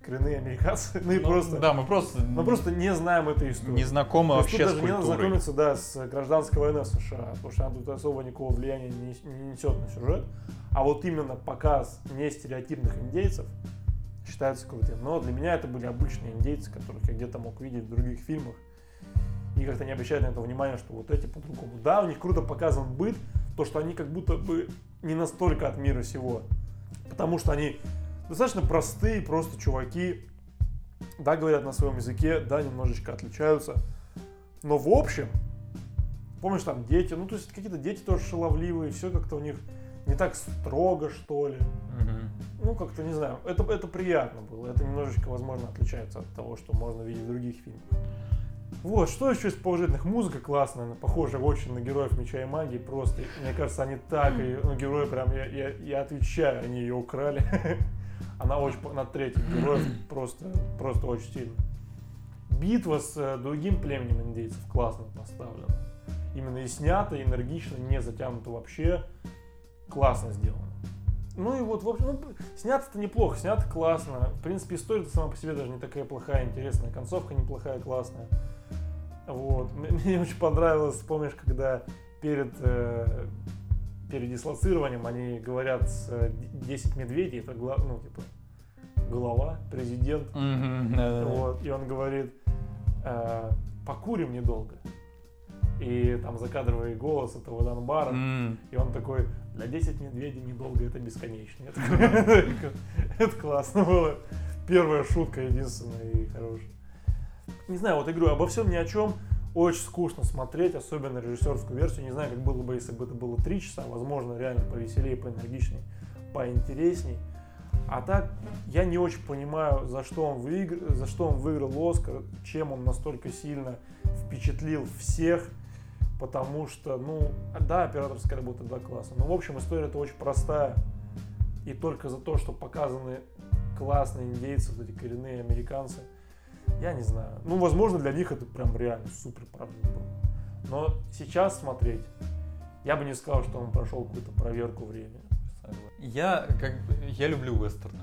коренные американцы, ну и Ну, просто, Да, мы просто, мы просто не знаем этой истории. не знакомы вообще тут с даже не надо культурой. знакомиться, да, с гражданской войной США, потому что она тут особо никакого влияния не, не несет на сюжет. А вот именно показ нестереотипных индейцев считается крутым. Но для меня это были обычные индейцы, которых я где-то мог видеть в других фильмах. И как-то не обращать на это внимания, что вот эти по-другому. Да, у них круто показан быт, то, что они как будто бы не настолько от мира сего. Потому что они достаточно простые, просто чуваки, да, говорят на своем языке, да, немножечко отличаются. Но в общем, помнишь, там дети, ну, то есть какие-то дети тоже шаловливые, все как-то у них не так строго, что ли. Ну, как-то, не знаю, это, это приятно было. Это немножечко, возможно, отличается от того, что можно видеть в других фильмах. Вот, что еще из положительных? Музыка классная, она похожа очень на героев Меча и Магии, просто, мне кажется, они так, и, ну, герои прям, я, я, я отвечаю, они ее украли. Она очень, по- на третьих героев просто, просто очень сильно. Битва с э, другим племенем индейцев классно поставлена. Именно и снято, энергично, не затянуто вообще. Классно сделано. Ну и вот, в общем, ну, снято-то неплохо, снято классно. В принципе, история сама по себе даже не такая плохая, интересная. Концовка неплохая, классная. Вот. Мне очень понравилось, помнишь, когда перед, э, перед дислоцированием они говорят с э, 10 медведей, это гла- ну, типа, глава, президент. Да-да-да. Вот, и он говорит, э, покурим недолго. И там закадровый голос этого Донбара. М. И он такой, для 10 медведей недолго, это бесконечно. Это классно было. Первая шутка, единственная и хорошая. Не знаю, вот игру обо всем ни о чем. Очень скучно смотреть, особенно режиссерскую версию. Не знаю, как было бы, если бы это было 3 часа. Возможно, реально повеселее, поэнергичнее, поинтересней. А так, я не очень понимаю, за что он, выигр... за что он выиграл Оскар, чем он настолько сильно впечатлил всех. Потому что, ну, да, операторская работа, да, классно. Но, в общем, история это очень простая. И только за то, что показаны классные индейцы, вот эти коренные американцы, я не знаю. Ну, возможно, для них это прям реально супер прорыв был. Но сейчас смотреть, я бы не сказал, что он прошел какую-то проверку времени. Я как бы, я люблю вестерны.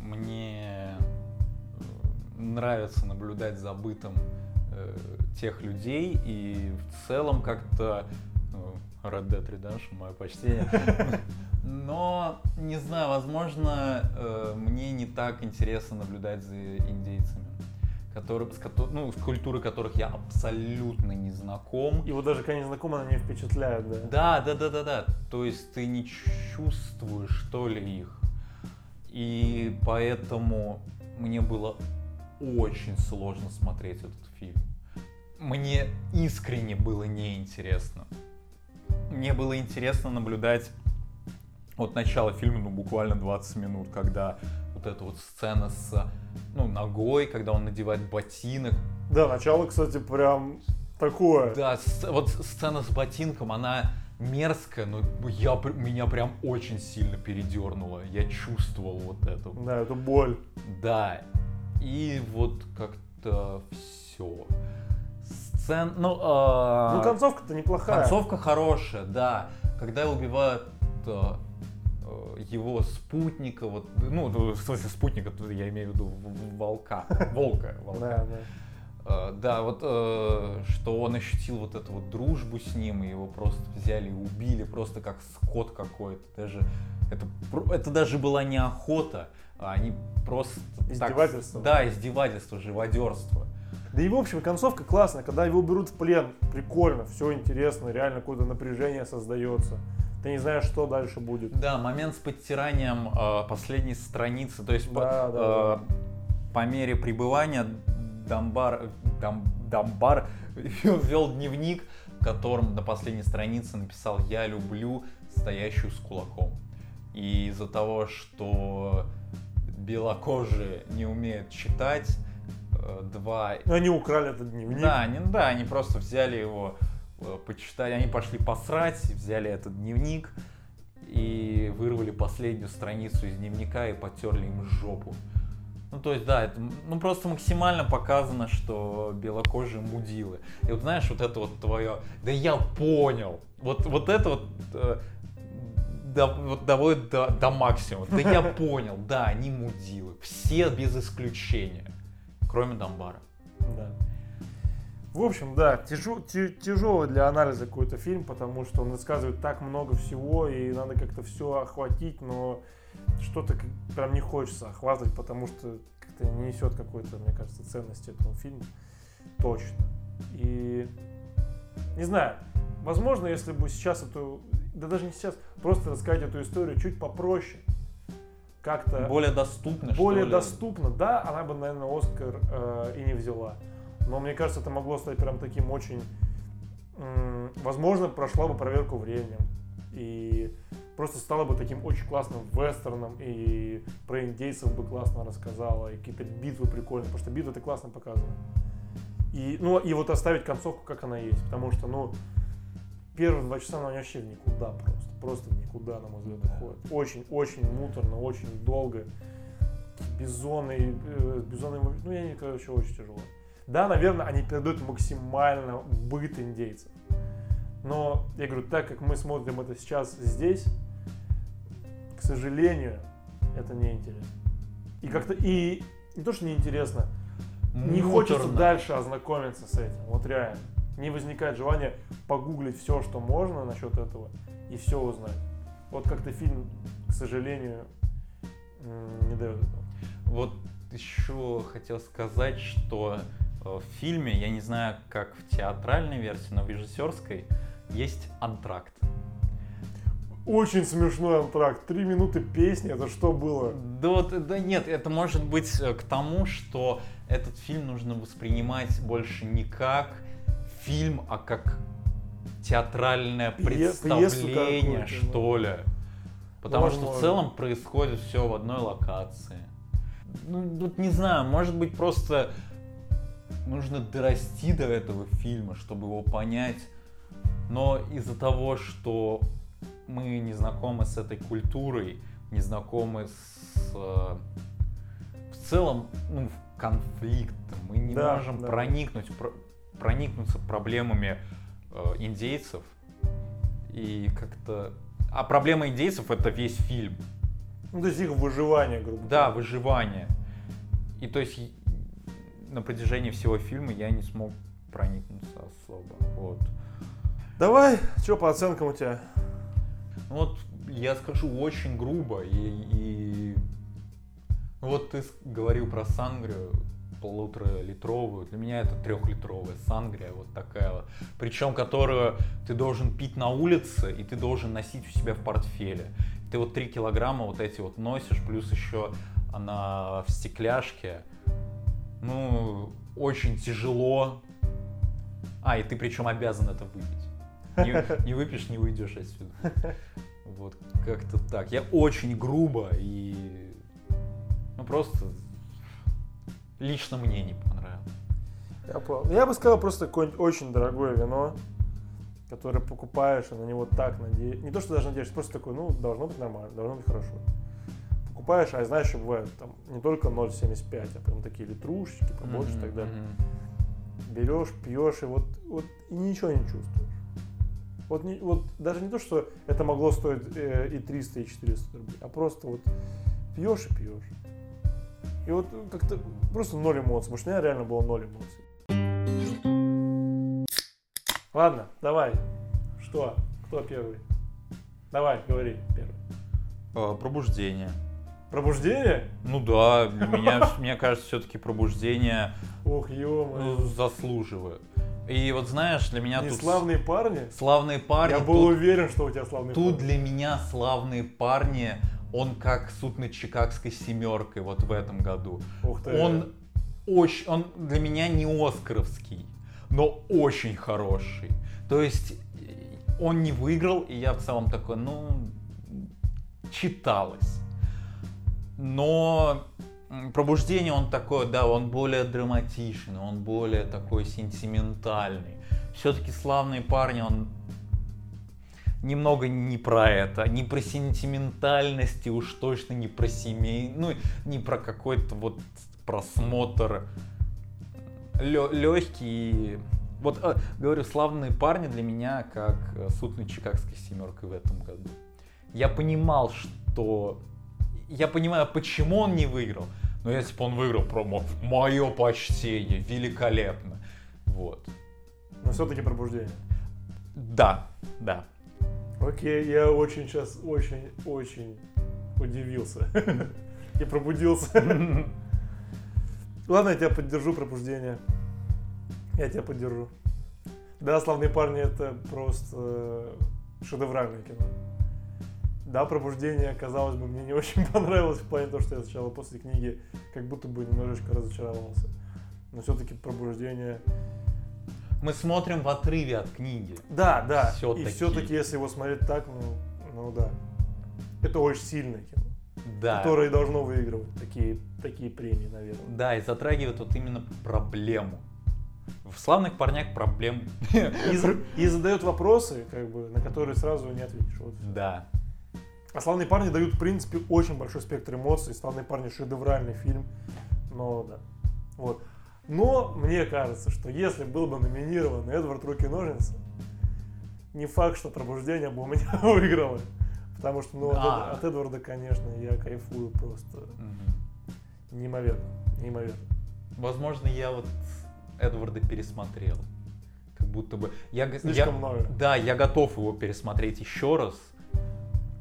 Мне э, нравится наблюдать за бытом э, тех людей и в целом как-то ну, Red Dead Redemption, мое почтение. Но, не знаю, возможно, э, мне не так интересно наблюдать за индейцами, которые, с, ну, с культурой которых я абсолютно не знаком. И вот даже, конечно, знакомо, она не впечатляет, да. Да, да, да, да, да. То есть ты не чувствуешь, что ли, их. И поэтому мне было очень сложно смотреть этот фильм. Мне искренне было неинтересно. Мне было интересно наблюдать от начала фильма, ну, буквально 20 минут, когда вот эта вот сцена с, ну, ногой, когда он надевает ботинок, Да, начало, кстати, прям такое. да, вот сцена с ботинком, она мерзкая, но я, меня прям очень сильно передернуло. Я чувствовал вот это. Да, это боль. Да. И вот как-то все. Сцен... Ну, а, Ну, концовка-то неплохая. концовка хорошая, да. Когда убивают э, его спутника, вот, ну, в смысле спутника, я имею в виду волка, волка, волка. Да, да. Э, да, вот э, что он ощутил вот эту вот дружбу с ним, и его просто взяли и убили, просто как скот какой-то. Даже это, это даже была не охота, а они просто... Издевательство. Так, да, издевательство, живодерство. Да и в общем концовка классная, когда его берут в плен, прикольно, все интересно, реально какое-то напряжение создается. Ты не знаешь, что дальше будет. Да, момент с подтиранием э, последней страницы, то есть Да, по, да, э, да. по мере пребывания Дамбар, Дам, Дамбар вел дневник, в котором на последней странице написал «Я люблю стоящую с кулаком». И из-за того, что белокожие не умеют читать, э, два... Ну, Они украли этот дневник. Да, они, да, они просто взяли его, почитали, они пошли посрать, взяли этот дневник и вырвали последнюю страницу из дневника и потерли им жопу. Ну, то есть, да, это ну, просто максимально показано, что белокожие мудилы. И вот знаешь, вот это вот твое, да я понял, вот, вот это вот, э, до- вот доводит до, до максимума. Да я понял, да, они мудилы. Все без исключения. Кроме Дамбара. Да. В общем, да, ти- тяжелый для анализа какой-то фильм, потому что он рассказывает так много всего, и надо как-то все охватить, но что-то прям не хочется охватывать, потому что как-то не несет какой-то, мне кажется, ценности этому фильму. Точно. И не знаю, возможно, если бы сейчас эту, да даже не сейчас, просто рассказать эту историю чуть попроще, как-то Более доступно, более что ли? доступно, да, она бы, наверное, Оскар э, и не взяла. Но мне кажется, это могло стать прям таким очень... возможно, прошла бы проверку временем. И просто стала бы таким очень классным вестерном. И про индейцев бы классно рассказала. И какие-то битвы прикольные. Потому что битвы это классно показано. И, ну, и вот оставить концовку, как она есть. Потому что, ну, первые два часа она вообще в никуда просто. Просто в никуда, на мой взгляд, уходит. Очень-очень муторно, очень долго. Бизоны, э, бизоны, ну, я не, короче, очень тяжело. Да, наверное, они передают максимально быт индейцев. Но, я говорю, так как мы смотрим это сейчас здесь, к сожалению, это неинтересно. И как-то, и не то, что неинтересно, не хочется Муторно. дальше ознакомиться с этим. Вот реально. Не возникает желания погуглить все, что можно насчет этого, и все узнать. Вот как-то фильм, к сожалению, не дает этого. Вот еще хотел сказать, что в фильме, я не знаю, как в театральной версии, но в режиссерской, есть антракт. Очень смешной антракт. Три минуты песни, это что было? Да вот, да нет, это может быть э, к тому, что этот фильм нужно воспринимать больше не как фильм, а как театральное представление, что ли. Потому что в целом происходит все в одной локации. Ну, тут не знаю, может быть просто нужно дорасти до этого фильма, чтобы его понять. Но из-за того, что мы не знакомы с этой культурой, не знакомы с э, в целом ну, конфликтом, мы не Да, можем да. проникнуть, про- проникнуться проблемами э, индейцев и как-то. А проблема индейцев это весь фильм. Ну, то есть их выживание, грубо Да, говоря. выживание. И то есть на протяжении всего фильма я не смог проникнуться особо. Вот. Давай, что по оценкам у тебя? Ну Вот я скажу очень грубо и, и- ну вот ты говорил про сангрию полуторалитровую. Для меня это трехлитровая сангрия, вот такая вот. Причем которую ты должен пить на улице и ты должен носить у себя в портфеле. Ты вот 3 килограмма вот эти вот носишь, плюс еще она в стекляшке. Ну, очень тяжело. А, и ты причем обязан это выпить. Не, не выпьешь, не выйдешь отсюда. Вот как-то так. Я очень грубо и ну просто лично мне не понравилось. Я понял. Я бы сказал просто какое-нибудь очень дорогое вино, которое покупаешь, и на него так надеешься. Не то, что даже надеешься, просто такой, ну, должно быть нормально, должно быть хорошо. Покупаешь, а знаешь, что бывает там не только 0,75, а прям такие литрушечки, побольше и так далее. Берешь, пьешь, и вот, вот и ничего не чувствуешь. Вот, не, вот даже не то, что это могло стоить э, и 300, и 400 рублей, а просто вот пьешь и пьешь. И вот как-то просто ноль эмоций, потому что у меня реально было ноль эмоций. Ладно, давай. Что? Кто первый? Давай, говори первый. Э, Пробуждение. Пробуждение? Ну да, меня, мне кажется, все-таки пробуждение Ох, ну, заслуживает. И вот знаешь, для меня Не тут славные парни? славные парни. Я был тут, уверен, что у тебя славные тут парни. для меня славные парни, он как суд над Чикагской семеркой вот в этом году. Ух ты. Он очень, он для меня не Оскаровский, но очень хороший. То есть э, он не выиграл, и я в целом такой, ну, читалось. Но пробуждение он такой, да, он более драматичный, он более такой сентиментальный. Все-таки славные парни, он немного не про это, не про сентиментальность и уж точно не про семей, ну не про какой-то вот просмотр легкий. Вот э, говорю, славные парни для меня как э, суд Чикагской семеркой в этом году. Я понимал, что я понимаю, почему он не выиграл. Но если бы он выиграл, промо, мое почтение, великолепно. Вот. Но все-таки пробуждение. Да, да. Окей, я очень сейчас, очень, очень удивился. И пробудился. Ладно, я тебя поддержу, пробуждение. Я тебя поддержу. Да, славные парни это просто э, шедевральное кино. Да, пробуждение, казалось бы, мне не очень понравилось в плане того, что я сначала после книги как будто бы немножечко разочаровался. Но все-таки пробуждение. Мы смотрим в отрыве от книги. Да, да. Всё-таки. И все-таки, если его смотреть так, ну, ну да. Это очень сильное кино. Да. Которое должно выигрывать такие, такие премии, наверное. Да, и затрагивает вот именно проблему. В славных парнях проблем. И, за- и задает вопросы, как бы, на которые сразу не ответишь. Вот. Да. А славные парни дают, в принципе, очень большой спектр эмоций. Славные парни шедевральный фильм. Но да. Вот. Но мне кажется, что если был бы номинирован Эдвард Руки-ножницы, не факт, что пробуждение бы у меня выиграло. Потому что, ну, от, А. От Эдварда, конечно, я кайфую просто Мгм. неимоверно. Неимоверно. Возможно, я вот Эдварда пересмотрел. Как будто бы... Я, Слишком я- много. Да, я готов его пересмотреть еще раз.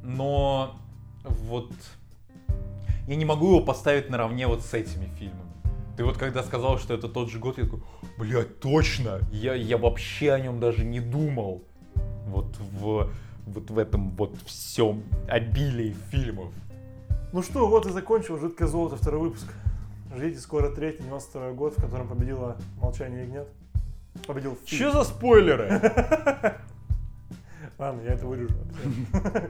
Но вот... Я не могу его поставить наравне вот с этими фильмами. Ты вот когда сказал, что это тот же год, я такой, блядь, точно! Я, я вообще о нем даже не думал. Вот в, вот в этом вот всем обилии фильмов. Ну что, вот и закончил «Жидкое золото» второй выпуск. Ждите, скоро третий, 92 год, в котором победила «Молчание ягнят». Победил фильм. Че за спойлеры? Ладно, я это вырежу.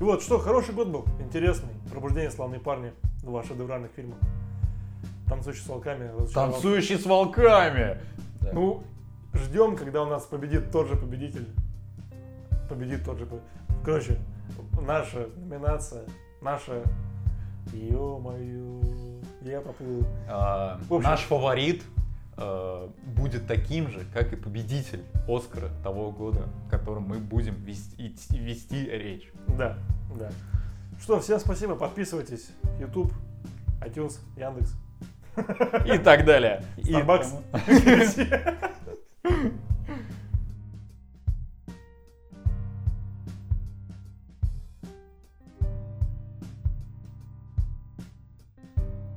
И вот, что, хороший год был, интересный. «Пробуждение, славные парни», два шедевральных фильма. «Танцующий с волками». Танцующий с волками! Да. Ну, ждем, когда у нас победит тот же победитель. Победит тот же... по- Короче, наша номинация, наша... Ё-моё, я поплыл. А, общем- Наш фаворит э, будет таким же, как и победитель Оскара того года, о котором мы будем вести, вести речь. Да, да. Что, всем спасибо, подписывайтесь. YouTube, iTunes, Яндекс, И так далее. И Starbucks. прямо-